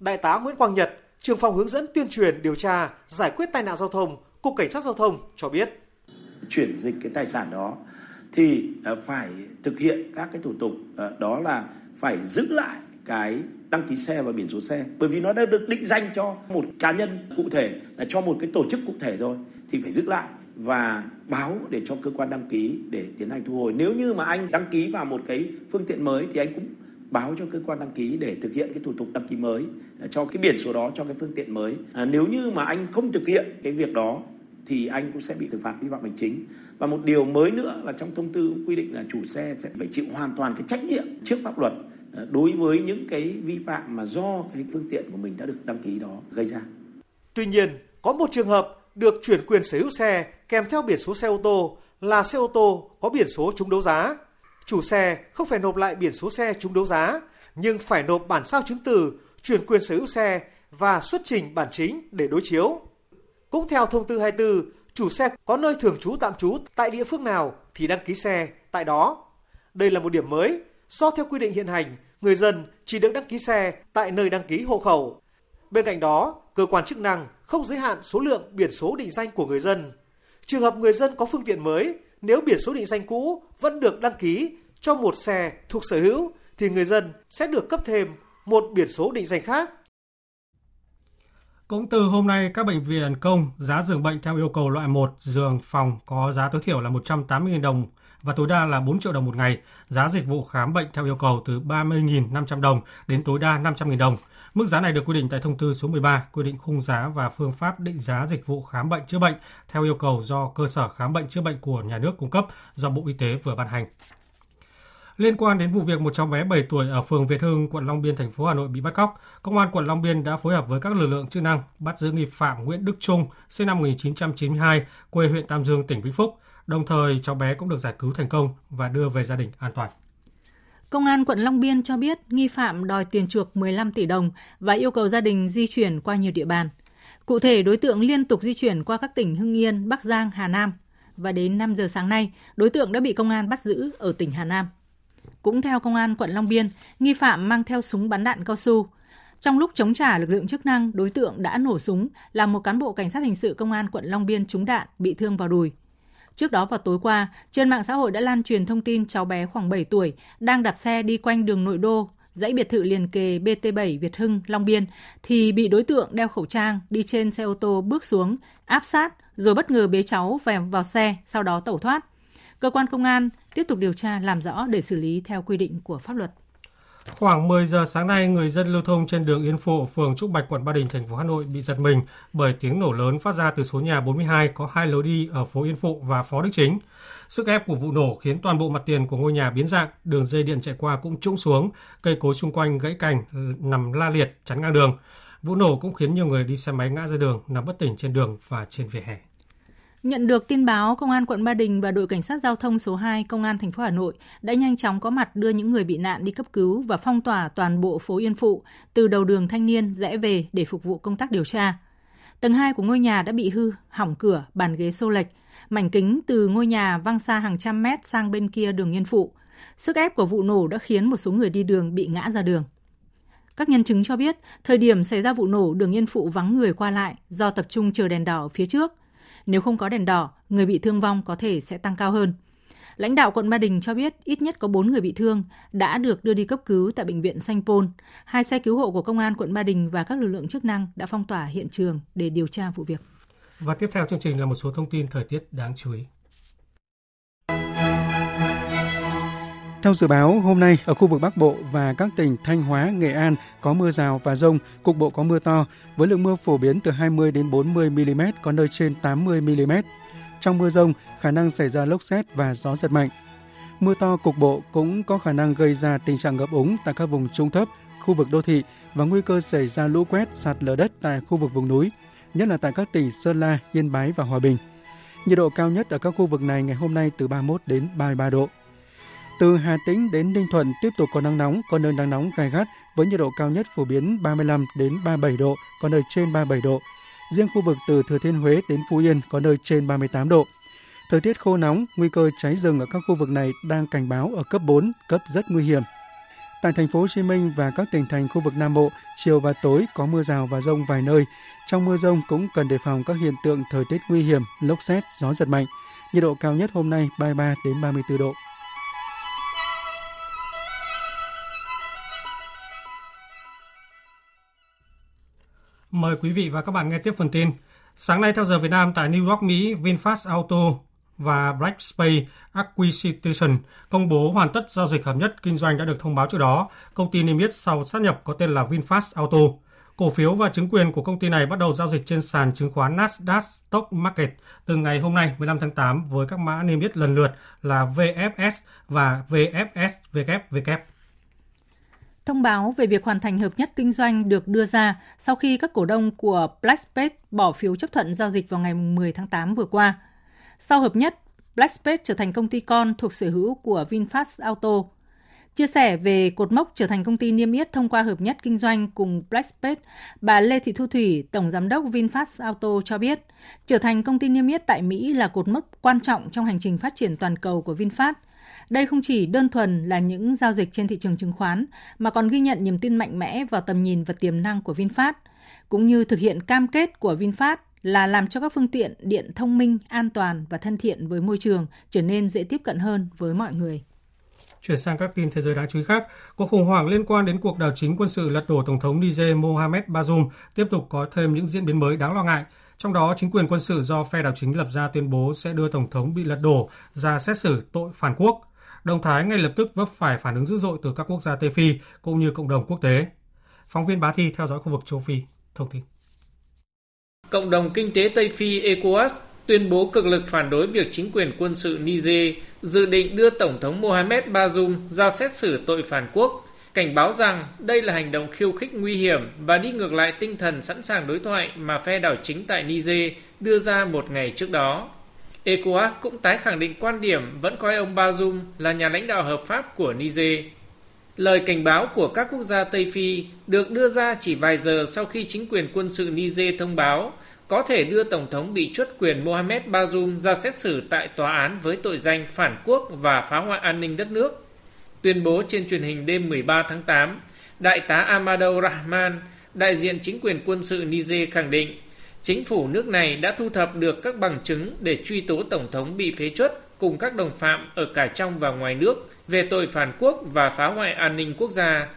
Đại tá Nguyễn Quang Nhật, trưởng phòng hướng dẫn tuyên truyền điều tra giải quyết tai nạn giao thông, cục cảnh sát giao thông cho biết chuyển dịch cái tài sản đó thì ờ, phải thực hiện các cái thủ tục ờ, đó là phải giữ lại cái đăng ký xe và biển số xe. Bởi vì nó đã được định danh cho một cá nhân cụ thể là cho một cái tổ chức cụ thể rồi thì phải giữ lại và báo để cho cơ quan đăng ký để tiến hành thu hồi. Nếu như mà anh đăng ký vào một cái phương tiện mới thì anh cũng báo cho cơ quan đăng ký để thực hiện cái thủ tục đăng ký mới à, cho cái biển số đó cho cái phương tiện mới. À, nếu như mà anh không thực hiện cái việc đó thì anh cũng sẽ bị xử phạt vi phạm hành chính. Và một điều mới nữa là trong thông tư quy định là chủ xe sẽ phải chịu hoàn toàn cái trách nhiệm trước pháp luật. Ờ, đối với những cái vi phạm mà do cái phương tiện của mình đã được đăng ký đó gây ra. Tuy nhiên, có một trường hợp được chuyển quyền sở hữu xe kèm theo biển số xe ô tô là xe ô tô có biển số trúng đấu giá. Chủ xe không phải nộp lại biển số xe trúng đấu giá, nhưng phải nộp bản sao chứng từ chuyển quyền sở hữu xe và xuất trình bản chính để đối chiếu. Cũng theo thông tư 24, chủ xe có nơi thường trú tạm trú tại địa phương nào thì đăng ký xe tại đó. Đây là một điểm mới, do theo quy định hiện hành, người dân chỉ được đăng ký xe tại nơi đăng ký hộ khẩu. Bên cạnh đó, cơ quan chức năng không giới hạn số lượng biển số định danh của người dân. Trường hợp người dân có phương tiện mới, nếu biển số định danh cũ vẫn được đăng ký cho một xe thuộc sở hữu thì người dân sẽ được cấp thêm một biển số định danh khác. Cũng từ hôm nay, các bệnh viện công giá giường bệnh theo yêu cầu loại 1 giường phòng có giá tối thiểu là 180.000 đồng và tối đa là 4 triệu đồng một ngày. Giá dịch vụ khám bệnh theo yêu cầu từ 30.500 đồng đến tối đa 500.000 đồng. Mức giá này được quy định tại thông tư số 13 quy định khung giá và phương pháp định giá dịch vụ khám bệnh chữa bệnh theo yêu cầu do cơ sở khám bệnh chữa bệnh của nhà nước cung cấp do Bộ Y tế vừa ban hành. Liên quan đến vụ việc một cháu bé 7 tuổi ở phường Việt Hưng, quận Long Biên, thành phố Hà Nội bị bắt cóc, Công an quận Long Biên đã phối hợp với các lực lượng chức năng bắt giữ nghi phạm Nguyễn Đức Trung, sinh năm 1992, quê huyện Tam Dương, tỉnh Vĩnh Phúc. Đồng thời, cháu bé cũng được giải cứu thành công và đưa về gia đình an toàn. Công an quận Long Biên cho biết nghi phạm đòi tiền chuộc 15 tỷ đồng và yêu cầu gia đình di chuyển qua nhiều địa bàn. Cụ thể, đối tượng liên tục di chuyển qua các tỉnh Hưng Yên, Bắc Giang, Hà Nam và đến 5 giờ sáng nay, đối tượng đã bị công an bắt giữ ở tỉnh Hà Nam. Cũng theo công an quận Long Biên, nghi phạm mang theo súng bắn đạn cao su. Trong lúc chống trả lực lượng chức năng, đối tượng đã nổ súng làm một cán bộ cảnh sát hình sự công an quận Long Biên trúng đạn, bị thương vào đùi. Trước đó vào tối qua, trên mạng xã hội đã lan truyền thông tin cháu bé khoảng 7 tuổi đang đạp xe đi quanh đường nội đô, dãy biệt thự liền kề BT7 Việt Hưng, Long Biên thì bị đối tượng đeo khẩu trang đi trên xe ô tô bước xuống, áp sát rồi bất ngờ bế cháu về vào xe, sau đó tẩu thoát. Cơ quan công an tiếp tục điều tra làm rõ để xử lý theo quy định của pháp luật. Khoảng 10 giờ sáng nay, người dân lưu thông trên đường Yên Phụ, phường Trúc Bạch, quận Ba Đình, thành phố Hà Nội bị giật mình bởi tiếng nổ lớn phát ra từ số nhà 42 có hai lối đi ở phố Yên Phụ và Phó Đức Chính. Sức ép của vụ nổ khiến toàn bộ mặt tiền của ngôi nhà biến dạng, đường dây điện chạy qua cũng trũng xuống, cây cối xung quanh gãy cành nằm la liệt chắn ngang đường. Vụ nổ cũng khiến nhiều người đi xe máy ngã ra đường, nằm bất tỉnh trên đường và trên vỉa hè. Nhận được tin báo, Công an quận Ba Đình và đội cảnh sát giao thông số 2 Công an thành phố Hà Nội đã nhanh chóng có mặt đưa những người bị nạn đi cấp cứu và phong tỏa toàn bộ phố Yên Phụ từ đầu đường Thanh Niên rẽ về để phục vụ công tác điều tra. Tầng 2 của ngôi nhà đã bị hư, hỏng cửa, bàn ghế xô lệch, mảnh kính từ ngôi nhà văng xa hàng trăm mét sang bên kia đường Yên Phụ. Sức ép của vụ nổ đã khiến một số người đi đường bị ngã ra đường. Các nhân chứng cho biết, thời điểm xảy ra vụ nổ, đường Yên Phụ vắng người qua lại do tập trung chờ đèn đỏ phía trước – nếu không có đèn đỏ, người bị thương vong có thể sẽ tăng cao hơn. Lãnh đạo quận Ba Đình cho biết ít nhất có 4 người bị thương đã được đưa đi cấp cứu tại bệnh viện Sanh Pôn. Hai xe cứu hộ của công an quận Ba Đình và các lực lượng chức năng đã phong tỏa hiện trường để điều tra vụ việc. Và tiếp theo chương trình là một số thông tin thời tiết đáng chú ý. Theo dự báo, hôm nay ở khu vực Bắc Bộ và các tỉnh Thanh Hóa, Nghệ An có mưa rào và rông, cục bộ có mưa to, với lượng mưa phổ biến từ 20 đến 40 mm, có nơi trên 80 mm. Trong mưa rông, khả năng xảy ra lốc xét và gió giật mạnh. Mưa to cục bộ cũng có khả năng gây ra tình trạng ngập úng tại các vùng trung thấp, khu vực đô thị và nguy cơ xảy ra lũ quét, sạt lở đất tại khu vực vùng núi, nhất là tại các tỉnh Sơn La, Yên Bái và Hòa Bình. Nhiệt độ cao nhất ở các khu vực này ngày hôm nay từ 31 đến 33 độ. Từ Hà Tĩnh đến Ninh Thuận tiếp tục có nắng nóng, có nơi nắng nóng gai gắt với nhiệt độ cao nhất phổ biến 35 đến 37 độ, có nơi trên 37 độ. Riêng khu vực từ Thừa Thiên Huế đến Phú Yên có nơi trên 38 độ. Thời tiết khô nóng, nguy cơ cháy rừng ở các khu vực này đang cảnh báo ở cấp 4, cấp rất nguy hiểm. Tại thành phố Hồ Chí Minh và các tỉnh thành khu vực Nam Bộ, chiều và tối có mưa rào và rông vài nơi. Trong mưa rông cũng cần đề phòng các hiện tượng thời tiết nguy hiểm, lốc xét, gió giật mạnh. Nhiệt độ cao nhất hôm nay 33 đến 34 độ. Mời quý vị và các bạn nghe tiếp phần tin. Sáng nay theo giờ Việt Nam tại New York, Mỹ, VinFast Auto và Brightspace Acquisition công bố hoàn tất giao dịch hợp nhất kinh doanh đã được thông báo trước đó. Công ty niêm yết sau sát nhập có tên là VinFast Auto. Cổ phiếu và chứng quyền của công ty này bắt đầu giao dịch trên sàn chứng khoán Nasdaq Stock Market từ ngày hôm nay 15 tháng 8 với các mã niêm yết lần lượt là VFS và VFSWW. Thông báo về việc hoàn thành hợp nhất kinh doanh được đưa ra sau khi các cổ đông của Blackspace bỏ phiếu chấp thuận giao dịch vào ngày 10 tháng 8 vừa qua. Sau hợp nhất, Blackspace trở thành công ty con thuộc sở hữu của VinFast Auto. Chia sẻ về cột mốc trở thành công ty niêm yết thông qua hợp nhất kinh doanh cùng Blackspace, bà Lê Thị Thu Thủy, Tổng Giám đốc VinFast Auto cho biết, trở thành công ty niêm yết tại Mỹ là cột mốc quan trọng trong hành trình phát triển toàn cầu của VinFast. Đây không chỉ đơn thuần là những giao dịch trên thị trường chứng khoán, mà còn ghi nhận niềm tin mạnh mẽ vào tầm nhìn và tiềm năng của VinFast, cũng như thực hiện cam kết của VinFast là làm cho các phương tiện điện thông minh, an toàn và thân thiện với môi trường trở nên dễ tiếp cận hơn với mọi người. Chuyển sang các tin thế giới đáng chú ý khác, cuộc khủng hoảng liên quan đến cuộc đảo chính quân sự lật đổ Tổng thống Niger Mohamed Bazoum tiếp tục có thêm những diễn biến mới đáng lo ngại. Trong đó, chính quyền quân sự do phe đảo chính lập ra tuyên bố sẽ đưa Tổng thống bị lật đổ ra xét xử tội phản quốc. Động thái ngay lập tức vấp phải phản ứng dữ dội từ các quốc gia Tây Phi cũng như cộng đồng quốc tế. Phóng viên Bá Thi theo dõi khu vực châu Phi thông tin. Cộng đồng kinh tế Tây Phi ECOWAS tuyên bố cực lực phản đối việc chính quyền quân sự Niger dự định đưa Tổng thống Mohamed Bazoum ra xét xử tội phản quốc, cảnh báo rằng đây là hành động khiêu khích nguy hiểm và đi ngược lại tinh thần sẵn sàng đối thoại mà phe đảo chính tại Niger đưa ra một ngày trước đó. ECOWAS cũng tái khẳng định quan điểm vẫn coi ông Bazoum là nhà lãnh đạo hợp pháp của Niger. Lời cảnh báo của các quốc gia Tây Phi được đưa ra chỉ vài giờ sau khi chính quyền quân sự Niger thông báo có thể đưa Tổng thống bị truất quyền Mohamed Bazoum ra xét xử tại tòa án với tội danh phản quốc và phá hoại an ninh đất nước. Tuyên bố trên truyền hình đêm 13 tháng 8, Đại tá Amadou Rahman, đại diện chính quyền quân sự Niger khẳng định chính phủ nước này đã thu thập được các bằng chứng để truy tố Tổng thống bị phế truất cùng các đồng phạm ở cả trong và ngoài nước về tội phản quốc và phá hoại an ninh quốc gia.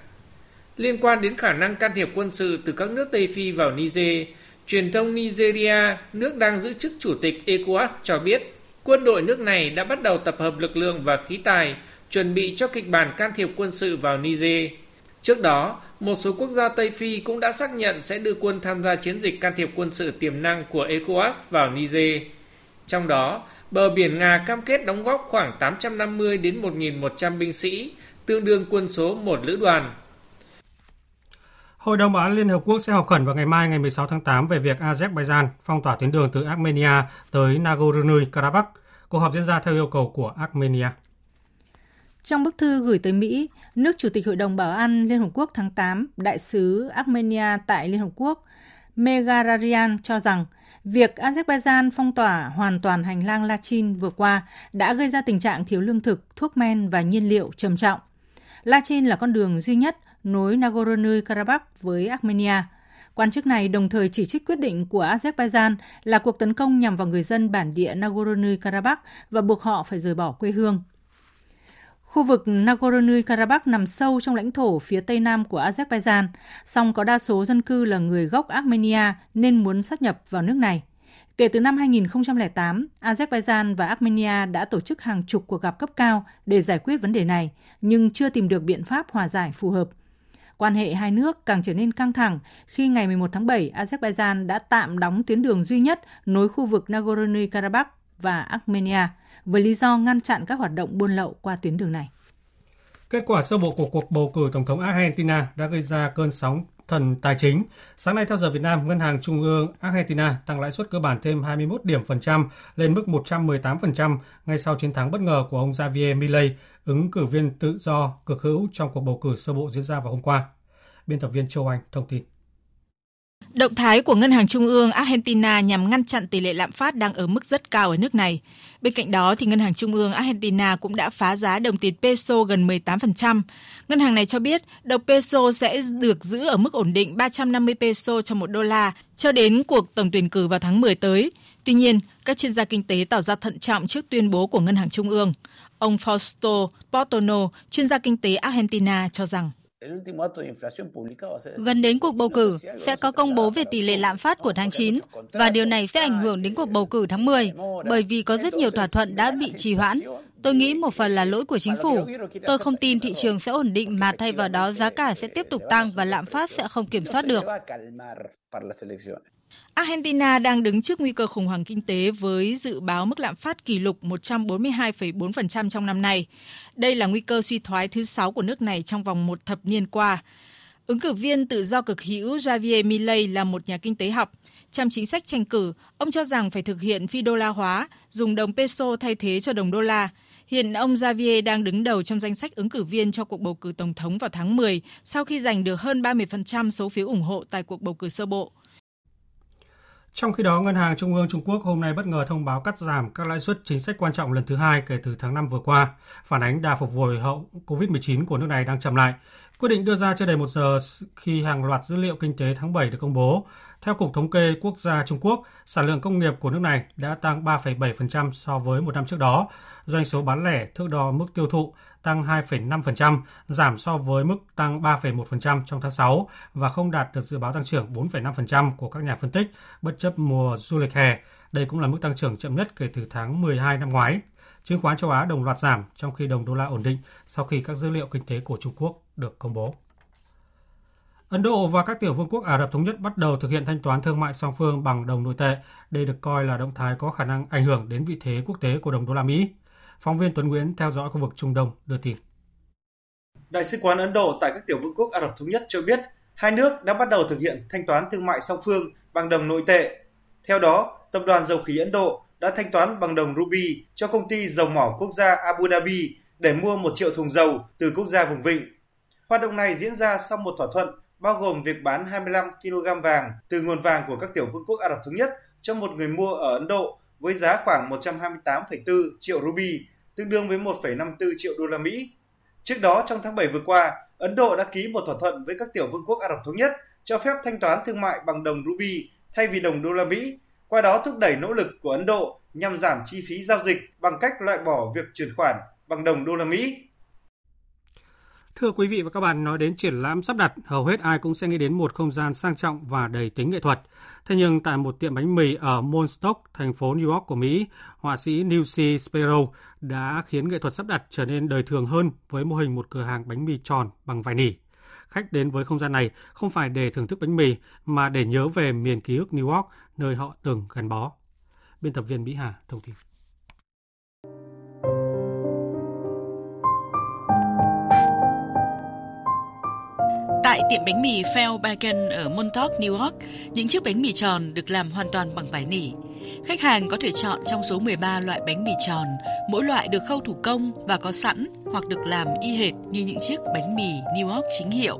Liên quan đến khả năng can thiệp quân sự từ các nước Tây Phi vào Niger, truyền thông Nigeria, nước đang giữ chức chủ tịch ECOWAS cho biết, quân đội nước này đã bắt đầu tập hợp lực lượng và khí tài, chuẩn bị cho kịch bản can thiệp quân sự vào Niger. Trước đó, một số quốc gia Tây Phi cũng đã xác nhận sẽ đưa quân tham gia chiến dịch can thiệp quân sự tiềm năng của ECOWAS vào Niger. Trong đó, bờ biển Nga cam kết đóng góp khoảng 850 đến 1.100 binh sĩ, tương đương quân số một lữ đoàn. Hội đồng Bảo an Liên Hợp Quốc sẽ họp khẩn vào ngày mai ngày 16 tháng 8 về việc Azerbaijan phong tỏa tuyến đường từ Armenia tới Nagorno-Karabakh. Cuộc họp diễn ra theo yêu cầu của Armenia. Trong bức thư gửi tới Mỹ, nước Chủ tịch Hội đồng Bảo an Liên Hợp Quốc tháng 8, đại sứ Armenia tại Liên Hợp Quốc Megararian cho rằng việc Azerbaijan phong tỏa hoàn toàn hành lang Lachin vừa qua đã gây ra tình trạng thiếu lương thực, thuốc men và nhiên liệu trầm trọng. Lachin là con đường duy nhất nối Nagorno-Karabakh với Armenia. Quan chức này đồng thời chỉ trích quyết định của Azerbaijan là cuộc tấn công nhằm vào người dân bản địa Nagorno-Karabakh và buộc họ phải rời bỏ quê hương. Khu vực Nagorno-Karabakh nằm sâu trong lãnh thổ phía tây nam của Azerbaijan, song có đa số dân cư là người gốc Armenia nên muốn sát nhập vào nước này. Kể từ năm 2008, Azerbaijan và Armenia đã tổ chức hàng chục cuộc gặp cấp cao để giải quyết vấn đề này, nhưng chưa tìm được biện pháp hòa giải phù hợp. Quan hệ hai nước càng trở nên căng thẳng khi ngày 11 tháng 7, Azerbaijan đã tạm đóng tuyến đường duy nhất nối khu vực Nagorno-Karabakh và Armenia với lý do ngăn chặn các hoạt động buôn lậu qua tuyến đường này. Kết quả sơ bộ của cuộc bầu cử Tổng thống Argentina đã gây ra cơn sóng thần tài chính. Sáng nay theo giờ Việt Nam, Ngân hàng Trung ương Argentina tăng lãi suất cơ bản thêm 21 điểm phần trăm lên mức 118% ngay sau chiến thắng bất ngờ của ông Javier Milei, ứng cử viên tự do cực hữu trong cuộc bầu cử sơ bộ diễn ra vào hôm qua. Biên tập viên Châu Anh thông tin. Động thái của Ngân hàng Trung ương Argentina nhằm ngăn chặn tỷ lệ lạm phát đang ở mức rất cao ở nước này. Bên cạnh đó, thì Ngân hàng Trung ương Argentina cũng đã phá giá đồng tiền peso gần 18%. Ngân hàng này cho biết đồng peso sẽ được giữ ở mức ổn định 350 peso cho một đô la cho đến cuộc tổng tuyển cử vào tháng 10 tới. Tuy nhiên, các chuyên gia kinh tế tỏ ra thận trọng trước tuyên bố của Ngân hàng Trung ương. Ông Fausto Portono, chuyên gia kinh tế Argentina cho rằng Gần đến cuộc bầu cử, sẽ có công bố về tỷ lệ lạm phát của tháng 9 và điều này sẽ ảnh hưởng đến cuộc bầu cử tháng 10 bởi vì có rất nhiều thỏa thuận đã bị trì hoãn. Tôi nghĩ một phần là lỗi của chính phủ. Tôi không tin thị trường sẽ ổn định mà thay vào đó giá cả sẽ tiếp tục tăng và lạm phát sẽ không kiểm soát được. Argentina đang đứng trước nguy cơ khủng hoảng kinh tế với dự báo mức lạm phát kỷ lục 142,4% trong năm nay. Đây là nguy cơ suy thoái thứ sáu của nước này trong vòng một thập niên qua. Ứng cử viên tự do cực hữu Javier Milei là một nhà kinh tế học. Trong chính sách tranh cử, ông cho rằng phải thực hiện phi đô la hóa, dùng đồng peso thay thế cho đồng đô la. Hiện ông Javier đang đứng đầu trong danh sách ứng cử viên cho cuộc bầu cử tổng thống vào tháng 10 sau khi giành được hơn 30% số phiếu ủng hộ tại cuộc bầu cử sơ bộ. Trong khi đó, Ngân hàng Trung ương Trung Quốc hôm nay bất ngờ thông báo cắt giảm các lãi suất chính sách quan trọng lần thứ hai kể từ tháng 5 vừa qua, phản ánh đà phục hồi hậu COVID-19 của nước này đang chậm lại. Quyết định đưa ra chưa đầy một giờ khi hàng loạt dữ liệu kinh tế tháng 7 được công bố. Theo Cục Thống kê Quốc gia Trung Quốc, sản lượng công nghiệp của nước này đã tăng 3,7% so với một năm trước đó. Doanh số bán lẻ thước đo mức tiêu thụ tăng 2,5%, giảm so với mức tăng 3,1% trong tháng 6 và không đạt được dự báo tăng trưởng 4,5% của các nhà phân tích bất chấp mùa du lịch hè. Đây cũng là mức tăng trưởng chậm nhất kể từ tháng 12 năm ngoái. Chứng khoán châu Á đồng loạt giảm trong khi đồng đô la ổn định sau khi các dữ liệu kinh tế của Trung Quốc được công bố. Ấn Độ và các tiểu vương quốc Ả Rập Thống Nhất bắt đầu thực hiện thanh toán thương mại song phương bằng đồng nội tệ. Đây được coi là động thái có khả năng ảnh hưởng đến vị thế quốc tế của đồng đô la Mỹ. Phóng viên Tuấn Nguyễn theo dõi khu vực Trung Đông đưa tin. Đại sứ quán Ấn Độ tại các tiểu vương quốc Ả Rập Thống Nhất cho biết hai nước đã bắt đầu thực hiện thanh toán thương mại song phương bằng đồng nội tệ. Theo đó, Tập đoàn Dầu khí Ấn Độ đã thanh toán bằng đồng ruby cho công ty dầu mỏ quốc gia Abu Dhabi để mua 1 triệu thùng dầu từ quốc gia vùng vịnh. Hoạt động này diễn ra sau một thỏa thuận bao gồm việc bán 25 kg vàng từ nguồn vàng của các tiểu vương quốc Ả Rập Thống Nhất cho một người mua ở Ấn Độ với giá khoảng 128,4 triệu ruby, tương đương với 1,54 triệu đô la Mỹ. Trước đó, trong tháng 7 vừa qua, Ấn Độ đã ký một thỏa thuận với các tiểu vương quốc Ả Rập Thống Nhất cho phép thanh toán thương mại bằng đồng ruby thay vì đồng đô la Mỹ, qua đó thúc đẩy nỗ lực của Ấn Độ nhằm giảm chi phí giao dịch bằng cách loại bỏ việc chuyển khoản bằng đồng đô la Mỹ. Thưa quý vị và các bạn, nói đến triển lãm sắp đặt, hầu hết ai cũng sẽ nghĩ đến một không gian sang trọng và đầy tính nghệ thuật. Thế nhưng tại một tiệm bánh mì ở Monstock, thành phố New York của Mỹ, họa sĩ Lucy Sparrow đã khiến nghệ thuật sắp đặt trở nên đời thường hơn với mô hình một cửa hàng bánh mì tròn bằng vải nỉ. Khách đến với không gian này không phải để thưởng thức bánh mì mà để nhớ về miền ký ức New York, nơi họ từng gắn bó. Biên tập viên Mỹ Hà thông tin. Tại tiệm bánh mì Feldbaken ở Montauk, New York, những chiếc bánh mì tròn được làm hoàn toàn bằng vải nỉ. Khách hàng có thể chọn trong số 13 loại bánh mì tròn, mỗi loại được khâu thủ công và có sẵn hoặc được làm y hệt như những chiếc bánh mì New York chính hiệu.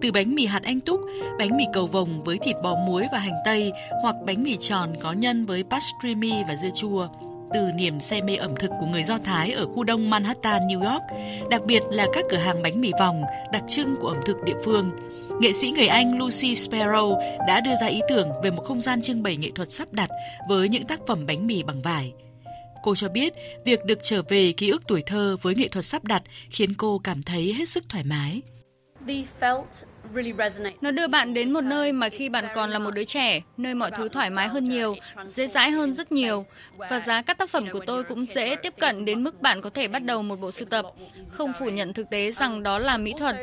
Từ bánh mì hạt anh túc, bánh mì cầu vồng với thịt bò muối và hành tây hoặc bánh mì tròn có nhân với pastrami và dưa chua từ niềm say mê ẩm thực của người Do Thái ở khu đông Manhattan, New York, đặc biệt là các cửa hàng bánh mì vòng đặc trưng của ẩm thực địa phương. Nghệ sĩ người Anh Lucy Sparrow đã đưa ra ý tưởng về một không gian trưng bày nghệ thuật sắp đặt với những tác phẩm bánh mì bằng vải. Cô cho biết việc được trở về ký ức tuổi thơ với nghệ thuật sắp đặt khiến cô cảm thấy hết sức thoải mái. Nó đưa bạn đến một nơi mà khi bạn còn là một đứa trẻ, nơi mọi thứ thoải mái hơn nhiều, dễ dãi hơn rất nhiều. Và giá các tác phẩm của tôi cũng dễ tiếp cận đến mức bạn có thể bắt đầu một bộ sưu tập. Không phủ nhận thực tế rằng đó là mỹ thuật.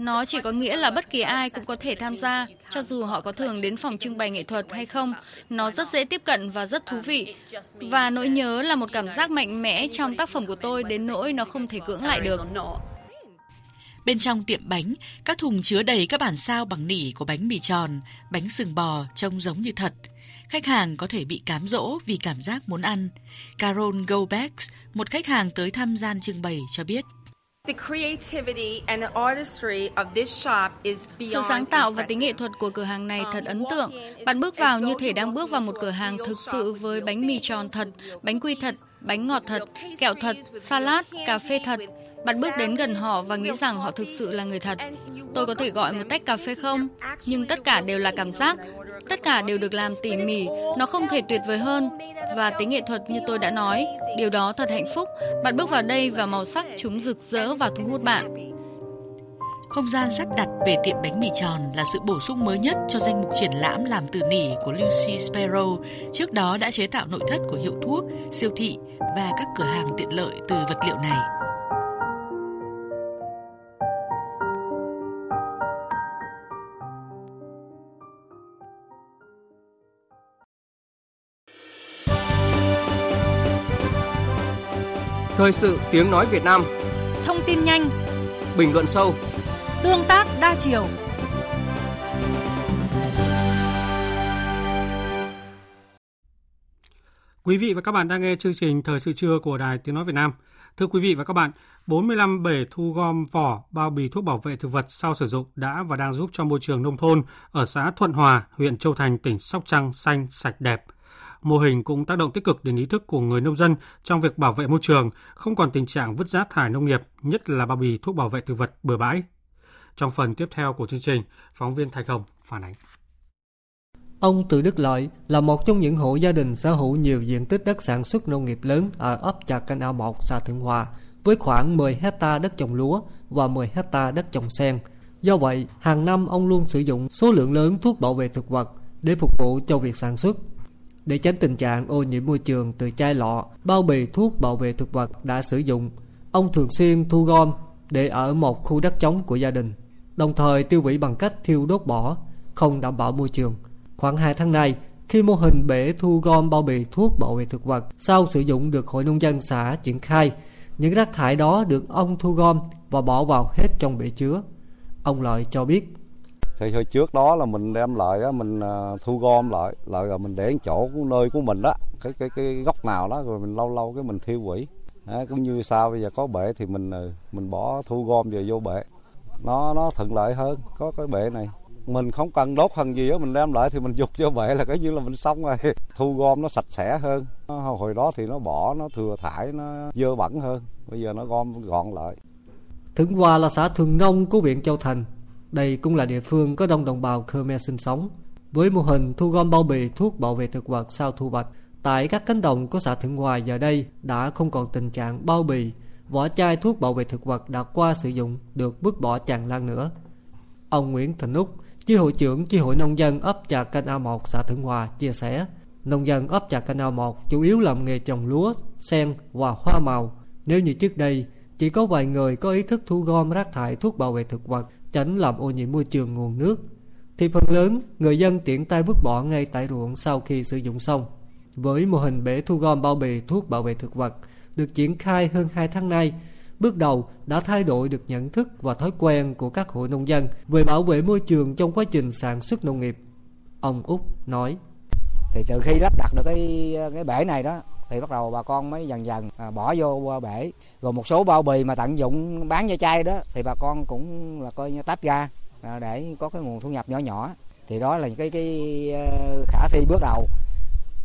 Nó chỉ có nghĩa là bất kỳ ai cũng có thể tham gia, cho dù họ có thường đến phòng trưng bày nghệ thuật hay không. Nó rất dễ tiếp cận và rất thú vị. Và nỗi nhớ là một cảm giác mạnh mẽ trong tác phẩm của tôi đến nỗi nó không thể cưỡng lại được. Bên trong tiệm bánh, các thùng chứa đầy các bản sao bằng nỉ của bánh mì tròn, bánh sừng bò trông giống như thật. Khách hàng có thể bị cám dỗ vì cảm giác muốn ăn. Carol Gobecks, một khách hàng tới thăm gian trưng bày cho biết. Sự sáng tạo và tính nghệ thuật của cửa hàng này thật ấn tượng. Bạn bước vào như thể đang bước vào một cửa hàng thực sự với bánh mì tròn thật, bánh quy thật, bánh ngọt thật, kẹo thật, salad, cà phê thật, bạn bước đến gần họ và nghĩ rằng họ thực sự là người thật. Tôi có thể gọi một tách cà phê không? Nhưng tất cả đều là cảm giác. Tất cả đều được làm tỉ mỉ. Nó không thể tuyệt vời hơn. Và tính nghệ thuật như tôi đã nói, điều đó thật hạnh phúc. Bạn bước vào đây và màu sắc chúng rực rỡ và thu hút bạn. Không gian sắp đặt về tiệm bánh mì tròn là sự bổ sung mới nhất cho danh mục triển lãm làm từ nỉ của Lucy Sparrow. Trước đó đã chế tạo nội thất của hiệu thuốc, siêu thị và các cửa hàng tiện lợi từ vật liệu này. Thời sự tiếng nói Việt Nam Thông tin nhanh Bình luận sâu Tương tác đa chiều Quý vị và các bạn đang nghe chương trình Thời sự trưa của Đài Tiếng Nói Việt Nam. Thưa quý vị và các bạn, 45 bể thu gom vỏ bao bì thuốc bảo vệ thực vật sau sử dụng đã và đang giúp cho môi trường nông thôn ở xã Thuận Hòa, huyện Châu Thành, tỉnh Sóc Trăng xanh, sạch đẹp. Mô hình cũng tác động tích cực đến ý thức của người nông dân trong việc bảo vệ môi trường, không còn tình trạng vứt rác thải nông nghiệp, nhất là bao bì thuốc bảo vệ thực vật bừa bãi. Trong phần tiếp theo của chương trình, phóng viên Thái Hồng phản ánh. Ông Từ Đức Lợi là một trong những hộ gia đình sở hữu nhiều diện tích đất sản xuất nông nghiệp lớn ở ấp Trà Canh A 1, xã Thượng Hòa, với khoảng 10 hecta đất trồng lúa và 10 hecta đất trồng sen. Do vậy, hàng năm ông luôn sử dụng số lượng lớn thuốc bảo vệ thực vật để phục vụ cho việc sản xuất. Để tránh tình trạng ô nhiễm môi trường từ chai lọ, bao bì thuốc bảo vệ thực vật đã sử dụng, ông thường xuyên thu gom để ở một khu đất trống của gia đình, đồng thời tiêu hủy bằng cách thiêu đốt bỏ, không đảm bảo môi trường. Khoảng 2 tháng nay, khi mô hình bể thu gom bao bì thuốc bảo vệ thực vật sau sử dụng được Hội Nông dân xã triển khai, những rác thải đó được ông thu gom và bỏ vào hết trong bể chứa. Ông Lợi cho biết. Thì hồi trước đó là mình đem lại mình à, thu gom lại, lại rồi mình để chỗ nơi của mình đó, cái cái cái góc nào đó rồi mình lâu lâu cái mình thiêu hủy. À, cũng như sao bây giờ có bể thì mình ừ, mình bỏ thu gom về vô bể. Nó nó thuận lợi hơn, có cái bể này. Mình không cần đốt phần gì đó mình đem lại thì mình dục cho bể là cái như là mình xong rồi. Thu gom nó sạch sẽ hơn. Hồi đó thì nó bỏ nó thừa thải nó dơ bẩn hơn. Bây giờ nó gom gọn lại. Thượng Hòa là xã thường nông của huyện Châu Thành đây cũng là địa phương có đông đồng bào Khmer sinh sống với mô hình thu gom bao bì thuốc bảo vệ thực vật sau thu hoạch tại các cánh đồng của xã Thượng Hòa giờ đây đã không còn tình trạng bao bì vỏ chai thuốc bảo vệ thực vật đã qua sử dụng được vứt bỏ tràn lan nữa ông Nguyễn Thành Úc Chi hội trưởng chi hội nông dân ấp Trà Canh A1 xã Thượng Hòa chia sẻ, nông dân ấp Trà Canh A1 chủ yếu làm nghề trồng lúa, sen và hoa màu. Nếu như trước đây, chỉ có vài người có ý thức thu gom rác thải thuốc bảo vệ thực vật, tránh làm ô nhiễm môi trường nguồn nước, thì phần lớn người dân tiện tay vứt bỏ ngay tại ruộng sau khi sử dụng xong. Với mô hình bể thu gom bao bì thuốc bảo vệ thực vật được triển khai hơn 2 tháng nay, bước đầu đã thay đổi được nhận thức và thói quen của các hộ nông dân về bảo vệ môi trường trong quá trình sản xuất nông nghiệp. Ông Úc nói. Thì từ khi lắp đặt được cái cái bể này đó thì bắt đầu bà con mới dần dần à, bỏ vô bể. Rồi một số bao bì mà tận dụng bán da chai đó thì bà con cũng là coi như tách ra à, để có cái nguồn thu nhập nhỏ nhỏ. Thì đó là cái cái à, khả thi bước đầu.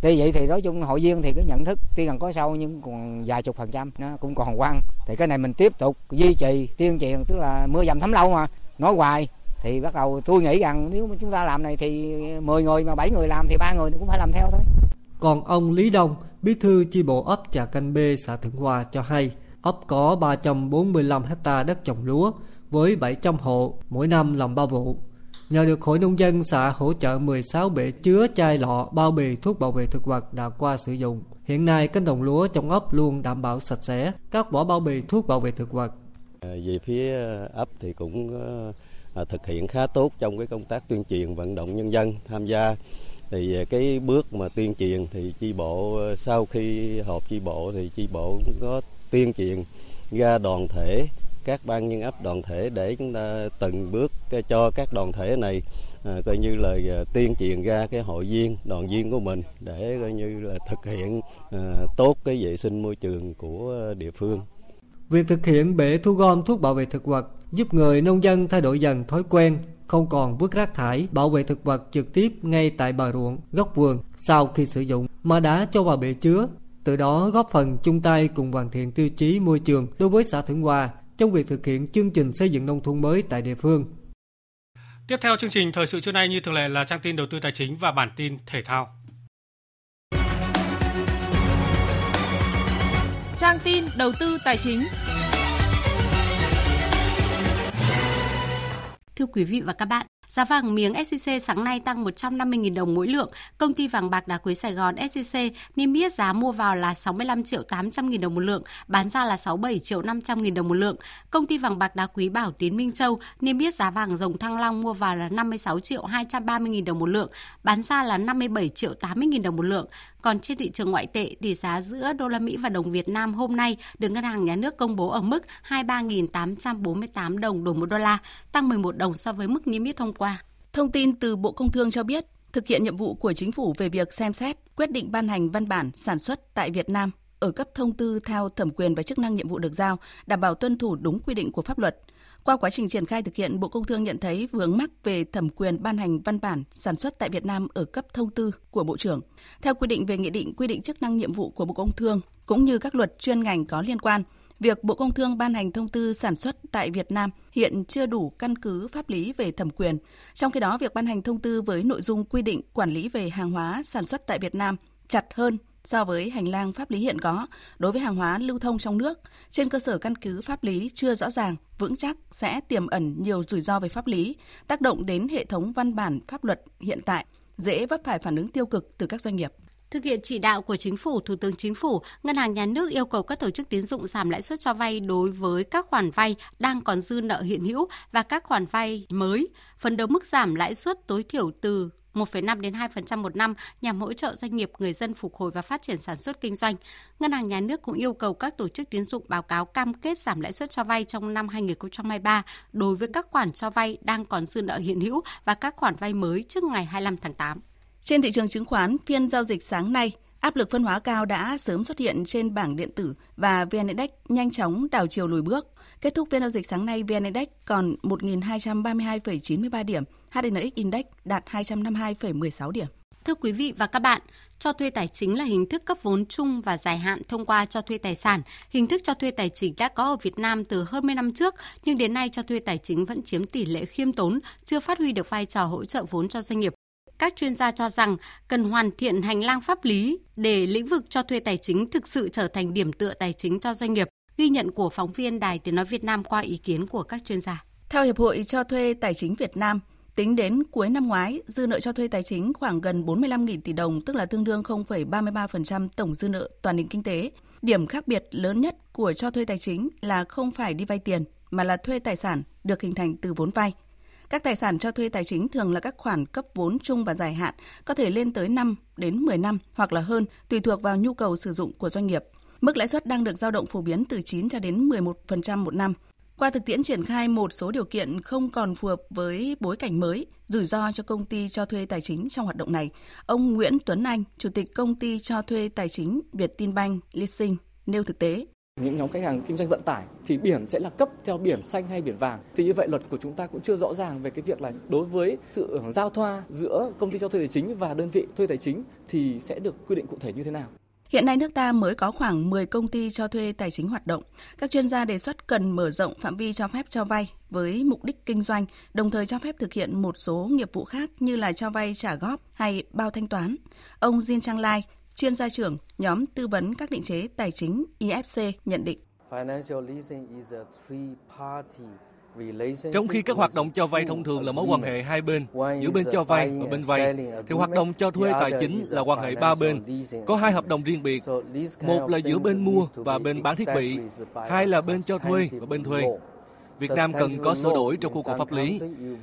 Tuy vậy thì nói chung hội viên thì cái nhận thức tuy rằng có sâu nhưng còn vài chục phần trăm nó cũng còn quan thì cái này mình tiếp tục duy trì tuyên truyền tức là mưa dầm thấm lâu mà nói hoài. Thì bắt đầu tôi nghĩ rằng nếu chúng ta làm này thì 10 người mà 7 người làm thì ba người cũng phải làm theo thôi. Còn ông Lý Đông, bí thư chi bộ ấp Trà Canh B xã Thượng Hòa cho hay, ấp có 345 hecta đất trồng lúa với 700 hộ, mỗi năm làm ba vụ. Nhờ được Hội Nông dân xã hỗ trợ 16 bể chứa chai lọ bao bì thuốc bảo vệ thực vật đã qua sử dụng. Hiện nay cánh đồng lúa trong ấp luôn đảm bảo sạch sẽ, các vỏ bao bì thuốc bảo vệ thực vật. À, về phía ấp thì cũng ờ, à, thực hiện khá tốt trong cái công tác tuyên truyền vận động nhân dân tham gia thì à, cái bước mà tuyên truyền thì chi bộ à, sau khi họp chi bộ thì chi bộ cũng có tuyên truyền ra đoàn thể các ban nhân ấp đoàn thể để chúng ta từng bước à, cho các đoàn thể này à, coi như là à, tuyên truyền ra cái hội viên đoàn viên của mình để coi như là thực hiện à, tốt cái vệ sinh môi trường của địa phương. Việc thực hiện bể thu gom thuốc bảo vệ thực vật giúp người nông dân thay đổi dần thói quen không còn vứt rác thải bảo vệ thực vật trực tiếp ngay tại bờ ruộng, góc vườn sau khi sử dụng mà đã cho vào bể chứa. Từ đó góp phần chung tay cùng hoàn thiện tiêu chí môi trường đối với xã Thượng Hòa trong việc thực hiện chương trình xây dựng nông thôn mới tại địa phương. Tiếp theo chương trình thời sự trưa nay như thường lệ là trang tin đầu tư tài chính và bản tin thể thao. Trang tin đầu tư tài chính. Thưa quý vị và các bạn, Giá vàng miếng SJC sáng nay tăng 150.000 đồng mỗi lượng. Công ty vàng bạc đá quý Sài Gòn SJC niêm yết giá mua vào là 65 triệu 800 000 đồng một lượng, bán ra là 67 triệu 500 000 đồng một lượng. Công ty vàng bạc đá quý Bảo Tín Minh Châu niêm yết giá vàng dòng thăng long mua vào là 56 triệu 230 000 đồng một lượng, bán ra là 57 triệu 80 000 đồng một lượng. Còn trên thị trường ngoại tệ, tỷ giá giữa đô la Mỹ và đồng Việt Nam hôm nay được Ngân hàng Nhà nước công bố ở mức 23.848 đồng đổi 1 đô la, tăng 11 đồng so với mức niêm yết hôm qua. Thông tin từ Bộ Công Thương cho biết, thực hiện nhiệm vụ của chính phủ về việc xem xét, quyết định ban hành văn bản sản xuất tại Việt Nam ở cấp thông tư theo thẩm quyền và chức năng nhiệm vụ được giao, đảm bảo tuân thủ đúng quy định của pháp luật. Qua quá trình triển khai thực hiện, Bộ Công Thương nhận thấy vướng mắc về thẩm quyền ban hành văn bản sản xuất tại Việt Nam ở cấp thông tư của Bộ trưởng. Theo quy định về nghị định quy định chức năng nhiệm vụ của Bộ Công Thương cũng như các luật chuyên ngành có liên quan, việc Bộ Công Thương ban hành thông tư sản xuất tại Việt Nam hiện chưa đủ căn cứ pháp lý về thẩm quyền. Trong khi đó, việc ban hành thông tư với nội dung quy định quản lý về hàng hóa sản xuất tại Việt Nam chặt hơn so với hành lang pháp lý hiện có đối với hàng hóa lưu thông trong nước trên cơ sở căn cứ pháp lý chưa rõ ràng, vững chắc sẽ tiềm ẩn nhiều rủi ro về pháp lý, tác động đến hệ thống văn bản pháp luật hiện tại, dễ vấp phải phản ứng tiêu cực từ các doanh nghiệp. Thực hiện chỉ đạo của Chính phủ, Thủ tướng Chính phủ, Ngân hàng Nhà nước yêu cầu các tổ chức tín dụng giảm lãi suất cho vay đối với các khoản vay đang còn dư nợ hiện hữu và các khoản vay mới, phần đầu mức giảm lãi suất tối thiểu từ 1,5 đến 2% một năm nhằm hỗ trợ doanh nghiệp, người dân phục hồi và phát triển sản xuất kinh doanh. Ngân hàng nhà nước cũng yêu cầu các tổ chức tín dụng báo cáo cam kết giảm lãi suất cho vay trong năm 2023 đối với các khoản cho vay đang còn dư nợ hiện hữu và các khoản vay mới trước ngày 25 tháng 8. Trên thị trường chứng khoán, phiên giao dịch sáng nay, áp lực phân hóa cao đã sớm xuất hiện trên bảng điện tử và VN Index nhanh chóng đảo chiều lùi bước. Kết thúc phiên giao dịch sáng nay, VN Index còn 1.232,93 điểm, HNX Index đạt 252,16 điểm. Thưa quý vị và các bạn, cho thuê tài chính là hình thức cấp vốn chung và dài hạn thông qua cho thuê tài sản. Hình thức cho thuê tài chính đã có ở Việt Nam từ hơn 10 năm trước, nhưng đến nay cho thuê tài chính vẫn chiếm tỷ lệ khiêm tốn, chưa phát huy được vai trò hỗ trợ vốn cho doanh nghiệp. Các chuyên gia cho rằng cần hoàn thiện hành lang pháp lý để lĩnh vực cho thuê tài chính thực sự trở thành điểm tựa tài chính cho doanh nghiệp, ghi nhận của phóng viên Đài Tiếng Nói Việt Nam qua ý kiến của các chuyên gia. Theo Hiệp hội cho thuê tài chính Việt Nam, Tính đến cuối năm ngoái, dư nợ cho thuê tài chính khoảng gần 45.000 tỷ đồng, tức là tương đương 0,33% tổng dư nợ toàn nền kinh tế. Điểm khác biệt lớn nhất của cho thuê tài chính là không phải đi vay tiền, mà là thuê tài sản được hình thành từ vốn vay. Các tài sản cho thuê tài chính thường là các khoản cấp vốn chung và dài hạn, có thể lên tới 5 đến 10 năm hoặc là hơn, tùy thuộc vào nhu cầu sử dụng của doanh nghiệp. Mức lãi suất đang được giao động phổ biến từ 9 cho đến 11% một năm. Qua thực tiễn triển khai một số điều kiện không còn phù hợp với bối cảnh mới, rủi ro cho công ty cho thuê tài chính trong hoạt động này, ông Nguyễn Tuấn Anh, Chủ tịch công ty cho thuê tài chính Việt Tinbank Leasing nêu thực tế. Những nhóm khách hàng kinh doanh vận tải thì biển sẽ là cấp theo biển xanh hay biển vàng. Thì như vậy luật của chúng ta cũng chưa rõ ràng về cái việc là đối với sự giao thoa giữa công ty cho thuê tài chính và đơn vị thuê tài chính thì sẽ được quy định cụ thể như thế nào. Hiện nay nước ta mới có khoảng 10 công ty cho thuê tài chính hoạt động. Các chuyên gia đề xuất cần mở rộng phạm vi cho phép cho vay với mục đích kinh doanh, đồng thời cho phép thực hiện một số nghiệp vụ khác như là cho vay trả góp hay bao thanh toán. Ông Jin Chang Lai, chuyên gia trưởng nhóm tư vấn các định chế tài chính IFC nhận định. Financial leasing is a three-party trong khi các hoạt động cho vay thông thường là mối quan hệ hai bên, giữa bên cho vay và bên vay, thì hoạt động cho thuê tài chính là quan hệ ba bên, có hai hợp đồng riêng biệt. Một là giữa bên mua và bên bán thiết bị, hai là bên cho thuê và bên thuê. Việt Nam cần có sửa đổi trong khuôn khổ pháp lý.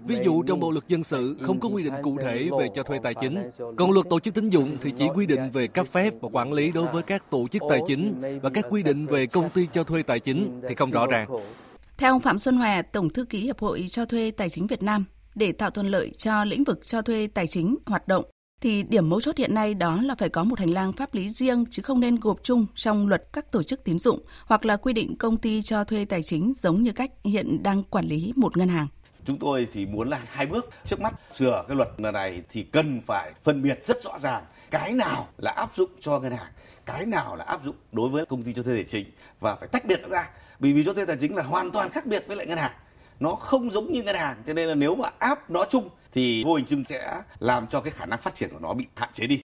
Ví dụ trong Bộ luật dân sự không có quy định cụ thể về cho thuê tài chính, còn luật tổ chức tín dụng thì chỉ quy định về cấp phép và quản lý đối với các tổ chức tài chính và các quy định về công ty cho thuê tài chính thì không rõ ràng. Theo ông Phạm Xuân Hòa, Tổng thư ký Hiệp hội cho thuê tài chính Việt Nam, để tạo thuận lợi cho lĩnh vực cho thuê tài chính hoạt động, thì điểm mấu chốt hiện nay đó là phải có một hành lang pháp lý riêng chứ không nên gộp chung trong luật các tổ chức tín dụng hoặc là quy định công ty cho thuê tài chính giống như cách hiện đang quản lý một ngân hàng. Chúng tôi thì muốn là hai bước trước mắt sửa cái luật này thì cần phải phân biệt rất rõ ràng cái nào là áp dụng cho ngân hàng, cái nào là áp dụng đối với công ty cho thuê tài chính và phải tách biệt nó ra bởi vì cho thuê tài chính là hoàn toàn khác biệt với lại ngân hàng nó không giống như ngân hàng cho nên là nếu mà áp nó chung thì vô hình chung sẽ làm cho cái khả năng phát triển của nó bị hạn chế đi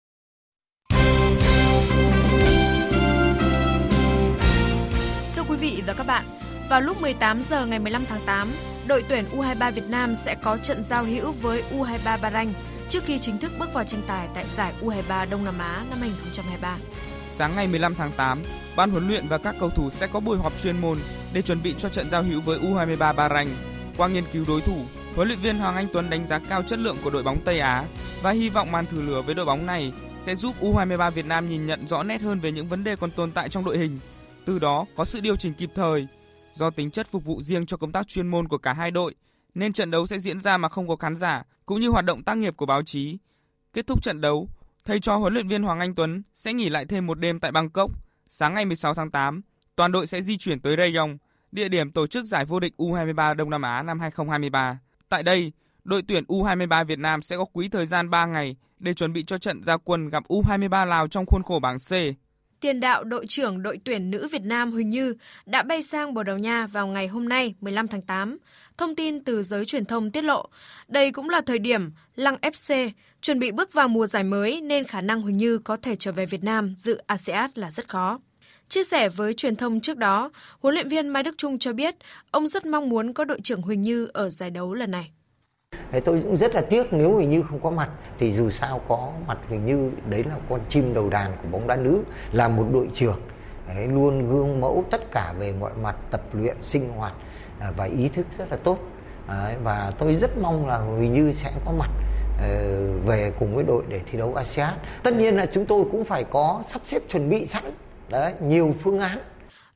Thưa quý vị và các bạn, vào lúc 18 giờ ngày 15 tháng 8, đội tuyển U23 Việt Nam sẽ có trận giao hữu với U23 Bahrain trước khi chính thức bước vào tranh tài tại giải U23 Đông Nam Á năm 2023. Sáng ngày 15 tháng 8, ban huấn luyện và các cầu thủ sẽ có buổi họp chuyên môn để chuẩn bị cho trận giao hữu với U23 Bahrain. Qua nghiên cứu đối thủ, huấn luyện viên Hoàng Anh Tuấn đánh giá cao chất lượng của đội bóng Tây Á và hy vọng màn thử lửa với đội bóng này sẽ giúp U23 Việt Nam nhìn nhận rõ nét hơn về những vấn đề còn tồn tại trong đội hình. Từ đó có sự điều chỉnh kịp thời. Do tính chất phục vụ riêng cho công tác chuyên môn của cả hai đội, nên trận đấu sẽ diễn ra mà không có khán giả, cũng như hoạt động tác nghiệp của báo chí. Kết thúc trận đấu, thầy trò huấn luyện viên Hoàng Anh Tuấn sẽ nghỉ lại thêm một đêm tại Bangkok. Sáng ngày 16 tháng 8, toàn đội sẽ di chuyển tới Rayong, địa điểm tổ chức giải vô địch U23 Đông Nam Á năm 2023. Tại đây, đội tuyển U23 Việt Nam sẽ có quý thời gian 3 ngày để chuẩn bị cho trận ra quân gặp U23 Lào trong khuôn khổ bảng C. Tiền đạo đội trưởng đội tuyển nữ Việt Nam Huỳnh Như đã bay sang Bồ Đào Nha vào ngày hôm nay 15 tháng 8. Thông tin từ giới truyền thông tiết lộ, đây cũng là thời điểm Lăng FC chuẩn bị bước vào mùa giải mới nên khả năng Huỳnh Như có thể trở về Việt Nam dự ASEAN là rất khó. Chia sẻ với truyền thông trước đó, huấn luyện viên Mai Đức Trung cho biết ông rất mong muốn có đội trưởng Huỳnh Như ở giải đấu lần này. Tôi cũng rất là tiếc nếu Huỳnh Như không có mặt thì dù sao có mặt Huỳnh Như đấy là con chim đầu đàn của bóng đá nữ là một đội trưởng đấy, luôn gương mẫu tất cả về mọi mặt tập luyện sinh hoạt À, và ý thức rất là tốt và tôi rất mong là Huỳnh Như sẽ có mặt ờ, về cùng với đội để thi đấu ASEAN. Tất nhiên là chúng tôi cũng phải có sắp xếp chuẩn bị sẵn đấy nhiều phương án.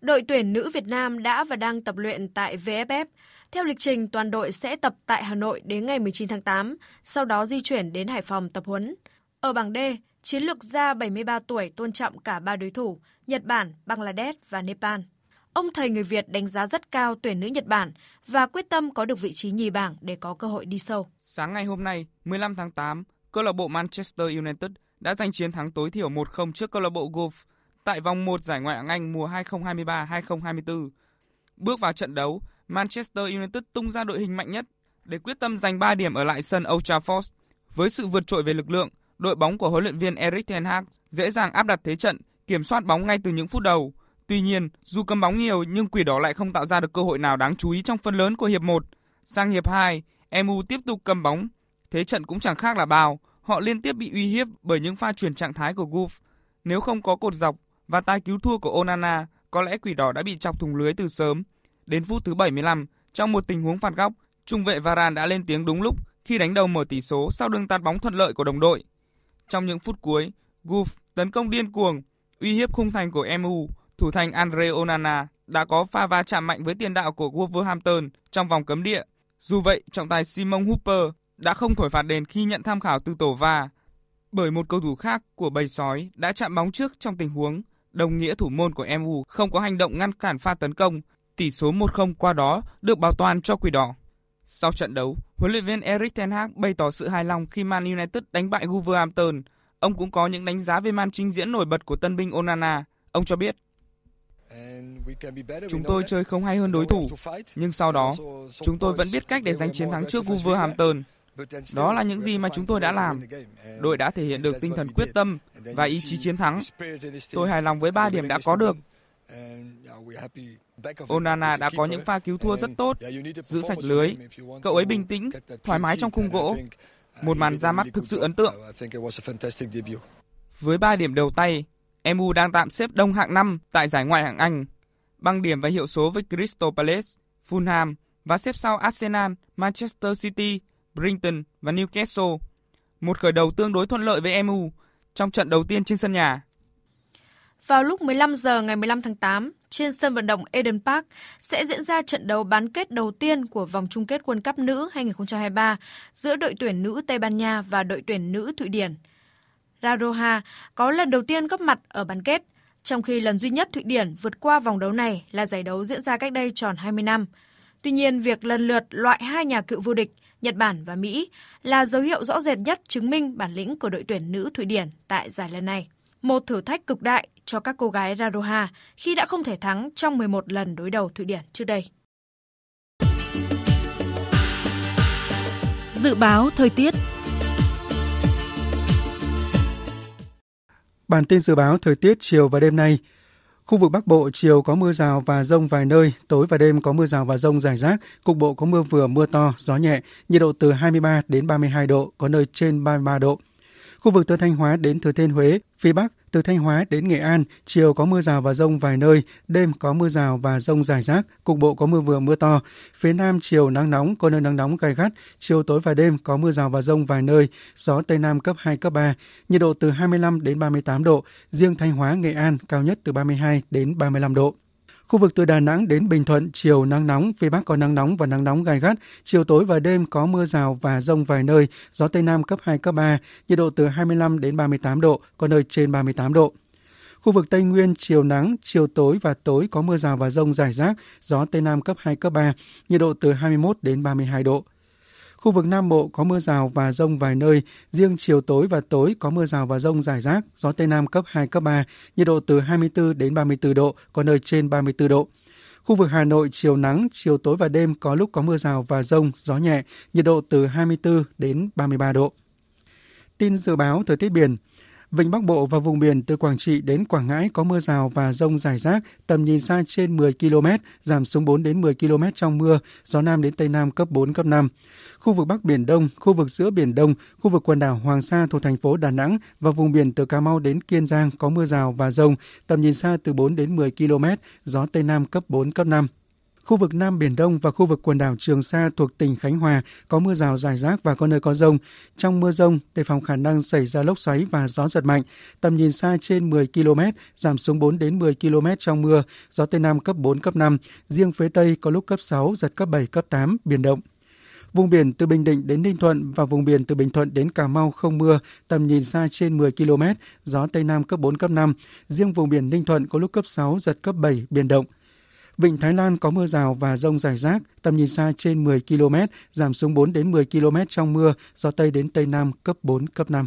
Đội tuyển nữ Việt Nam đã và đang tập luyện tại VFF. Theo lịch trình, toàn đội sẽ tập tại Hà Nội đến ngày 19 tháng 8, sau đó di chuyển đến Hải Phòng tập huấn. Ở bảng D, chiến lược gia 73 tuổi tôn trọng cả ba đối thủ Nhật Bản, Bangladesh và Nepal. Ông thầy người Việt đánh giá rất cao tuyển nữ Nhật Bản và quyết tâm có được vị trí nhì bảng để có cơ hội đi sâu. Sáng ngày hôm nay, 15 tháng 8, câu lạc bộ Manchester United đã giành chiến thắng tối thiểu 1-0 trước câu lạc bộ Golf tại vòng 1 giải Ngoại hạng Anh mùa 2023-2024. Bước vào trận đấu, Manchester United tung ra đội hình mạnh nhất để quyết tâm giành 3 điểm ở lại sân Old Trafford. Với sự vượt trội về lực lượng, đội bóng của huấn luyện viên Erik ten Hag dễ dàng áp đặt thế trận, kiểm soát bóng ngay từ những phút đầu. Tuy nhiên, dù cầm bóng nhiều nhưng quỷ đỏ lại không tạo ra được cơ hội nào đáng chú ý trong phần lớn của hiệp 1. Sang hiệp 2, MU tiếp tục cầm bóng, thế trận cũng chẳng khác là bao, họ liên tiếp bị uy hiếp bởi những pha chuyển trạng thái của Goof. Nếu không có cột dọc và tài cứu thua của Onana, có lẽ quỷ đỏ đã bị chọc thùng lưới từ sớm. Đến phút thứ 75, trong một tình huống phạt góc, trung vệ Varane đã lên tiếng đúng lúc khi đánh đầu mở tỷ số sau đường tạt bóng thuận lợi của đồng đội. Trong những phút cuối, Goof tấn công điên cuồng, uy hiếp khung thành của MU, thủ thành Andre Onana đã có pha va chạm mạnh với tiền đạo của Wolverhampton trong vòng cấm địa. Dù vậy, trọng tài Simon Hooper đã không thổi phạt đền khi nhận tham khảo từ tổ va bởi một cầu thủ khác của bầy sói đã chạm bóng trước trong tình huống đồng nghĩa thủ môn của MU không có hành động ngăn cản pha tấn công Tỷ số 1-0 qua đó được bảo toàn cho Quỷ Đỏ. Sau trận đấu, huấn luyện viên Erik ten Hag bày tỏ sự hài lòng khi Man United đánh bại Wolverhampton. Ông cũng có những đánh giá về màn trình diễn nổi bật của tân binh Onana. Ông cho biết, Chúng tôi chơi không hay hơn đối thủ, nhưng sau đó, chúng tôi vẫn biết cách để giành chiến thắng trước Wolverhampton. Đó là những gì mà chúng tôi đã làm. Đội đã thể hiện được tinh thần quyết tâm và ý chí chiến thắng. Tôi hài lòng với 3 điểm đã có được Onana đã có những pha cứu thua rất tốt, giữ sạch lưới. Cậu ấy bình tĩnh, thoải mái trong khung gỗ. Một màn ra mắt thực sự ấn tượng. Với 3 điểm đầu tay, MU đang tạm xếp đông hạng 5 tại giải ngoại hạng Anh, bằng điểm và hiệu số với Crystal Palace, Fulham và xếp sau Arsenal, Manchester City, Brighton và Newcastle. Một khởi đầu tương đối thuận lợi với MU trong trận đầu tiên trên sân nhà vào lúc 15 giờ ngày 15 tháng 8, trên sân vận động Eden Park sẽ diễn ra trận đấu bán kết đầu tiên của vòng chung kết World Cup nữ 2023 giữa đội tuyển nữ Tây Ban Nha và đội tuyển nữ Thụy Điển. Raroha có lần đầu tiên góp mặt ở bán kết, trong khi lần duy nhất Thụy Điển vượt qua vòng đấu này là giải đấu diễn ra cách đây tròn 20 năm. Tuy nhiên, việc lần lượt loại hai nhà cựu vô địch Nhật Bản và Mỹ là dấu hiệu rõ rệt nhất chứng minh bản lĩnh của đội tuyển nữ Thụy Điển tại giải lần này. Một thử thách cực đại cho các cô gái Raroha khi đã không thể thắng trong 11 lần đối đầu Thụy Điển trước đây. Dự báo thời tiết Bản tin dự báo thời tiết chiều và đêm nay. Khu vực Bắc Bộ chiều có mưa rào và rông vài nơi, tối và đêm có mưa rào và rông rải rác, cục bộ có mưa vừa mưa to, gió nhẹ, nhiệt độ từ 23 đến 32 độ, có nơi trên 33 độ. Khu vực từ Thanh Hóa đến Thừa Thiên Huế, phía Bắc từ Thanh Hóa đến Nghệ An, chiều có mưa rào và rông vài nơi, đêm có mưa rào và rông rải rác, cục bộ có mưa vừa mưa to. Phía Nam chiều nắng nóng, có nơi nắng nóng gai gắt, chiều tối và đêm có mưa rào và rông vài nơi, gió Tây Nam cấp 2, cấp 3, nhiệt độ từ 25 đến 38 độ, riêng Thanh Hóa, Nghệ An cao nhất từ 32 đến 35 độ. Khu vực từ Đà Nẵng đến Bình Thuận, chiều nắng nóng, phía Bắc có nắng nóng và nắng nóng gai gắt, chiều tối và đêm có mưa rào và rông vài nơi, gió Tây Nam cấp 2, cấp 3, nhiệt độ từ 25 đến 38 độ, có nơi trên 38 độ. Khu vực Tây Nguyên chiều nắng, chiều tối và tối có mưa rào và rông rải rác, gió Tây Nam cấp 2, cấp 3, nhiệt độ từ 21 đến 32 độ. Khu vực Nam Bộ có mưa rào và rông vài nơi, riêng chiều tối và tối có mưa rào và rông rải rác, gió Tây Nam cấp 2, cấp 3, nhiệt độ từ 24 đến 34 độ, có nơi trên 34 độ. Khu vực Hà Nội chiều nắng, chiều tối và đêm có lúc có mưa rào và rông, gió nhẹ, nhiệt độ từ 24 đến 33 độ. Tin dự báo thời tiết biển, Vịnh Bắc Bộ và vùng biển từ Quảng Trị đến Quảng Ngãi có mưa rào và rông rải rác, tầm nhìn xa trên 10 km, giảm xuống 4 đến 10 km trong mưa, gió Nam đến Tây Nam cấp 4, cấp 5. Khu vực Bắc Biển Đông, khu vực giữa Biển Đông, khu vực quần đảo Hoàng Sa thuộc thành phố Đà Nẵng và vùng biển từ Cà Mau đến Kiên Giang có mưa rào và rông, tầm nhìn xa từ 4 đến 10 km, gió Tây Nam cấp 4, cấp 5. Khu vực Nam Biển Đông và khu vực quần đảo Trường Sa thuộc tỉnh Khánh Hòa có mưa rào rải rác và có nơi có rông. Trong mưa rông, đề phòng khả năng xảy ra lốc xoáy và gió giật mạnh. Tầm nhìn xa trên 10 km, giảm xuống 4 đến 10 km trong mưa, gió Tây Nam cấp 4, cấp 5. Riêng phía Tây có lúc cấp 6, giật cấp 7, cấp 8, biển động. Vùng biển từ Bình Định đến Ninh Thuận và vùng biển từ Bình Thuận đến Cà Mau không mưa, tầm nhìn xa trên 10 km, gió Tây Nam cấp 4, cấp 5. Riêng vùng biển Ninh Thuận có lúc cấp 6, giật cấp 7, biển động. Vịnh Thái Lan có mưa rào và rông rải rác, tầm nhìn xa trên 10 km, giảm xuống 4 đến 10 km trong mưa, gió Tây đến Tây Nam cấp 4, cấp 5.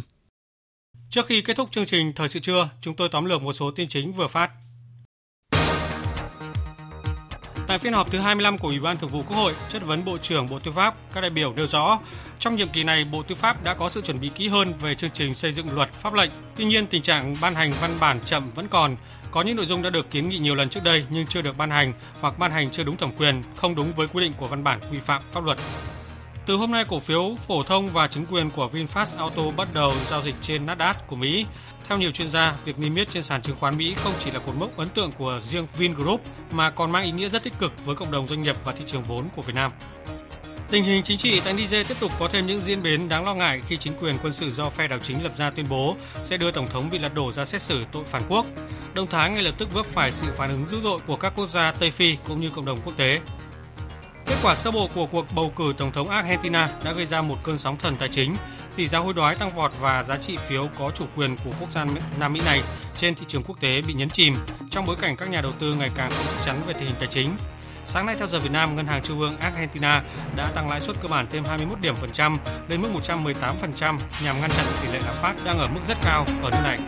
Trước khi kết thúc chương trình Thời sự trưa, chúng tôi tóm lược một số tin chính vừa phát. Tại phiên họp thứ 25 của Ủy ban Thường vụ Quốc hội, chất vấn Bộ trưởng Bộ Tư pháp, các đại biểu nêu rõ, trong nhiệm kỳ này Bộ Tư pháp đã có sự chuẩn bị kỹ hơn về chương trình xây dựng luật pháp lệnh. Tuy nhiên, tình trạng ban hành văn bản chậm vẫn còn, có những nội dung đã được kiến nghị nhiều lần trước đây nhưng chưa được ban hành hoặc ban hành chưa đúng thẩm quyền, không đúng với quy định của văn bản quy phạm pháp luật. Từ hôm nay, cổ phiếu phổ thông và chứng quyền của VinFast Auto bắt đầu giao dịch trên Nasdaq của Mỹ. Theo nhiều chuyên gia, việc niêm yết trên sàn chứng khoán Mỹ không chỉ là cột mốc ấn tượng của riêng Vingroup mà còn mang ý nghĩa rất tích cực với cộng đồng doanh nghiệp và thị trường vốn của Việt Nam. Tình hình chính trị tại Niger tiếp tục có thêm những diễn biến đáng lo ngại khi chính quyền quân sự do phe đảo chính lập ra tuyên bố sẽ đưa tổng thống bị lật đổ ra xét xử tội phản quốc. Động Thái ngay lập tức vấp phải sự phản ứng dữ dội của các quốc gia Tây Phi cũng như cộng đồng quốc tế. Kết quả sơ bộ của cuộc bầu cử tổng thống Argentina đã gây ra một cơn sóng thần tài chính. Tỷ giá hối đoái tăng vọt và giá trị phiếu có chủ quyền của quốc gia Nam Mỹ này trên thị trường quốc tế bị nhấn chìm trong bối cảnh các nhà đầu tư ngày càng không chắc chắn về tình hình tài chính. Sáng nay theo giờ Việt Nam, Ngân hàng Trung ương Argentina đã tăng lãi suất cơ bản thêm 21 điểm phần trăm lên mức 118% nhằm ngăn chặn tỷ lệ lạm phát đang ở mức rất cao ở nước này.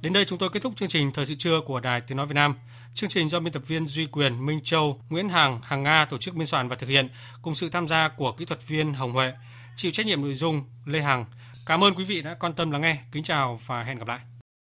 Đến đây chúng tôi kết thúc chương trình Thời sự trưa của Đài Tiếng Nói Việt Nam. Chương trình do biên tập viên Duy Quyền, Minh Châu, Nguyễn Hằng, Hằng Nga tổ chức biên soạn và thực hiện cùng sự tham gia của kỹ thuật viên Hồng Huệ, chịu trách nhiệm nội dung Lê Hằng. Cảm ơn quý vị đã quan tâm lắng nghe. Kính chào và hẹn gặp lại.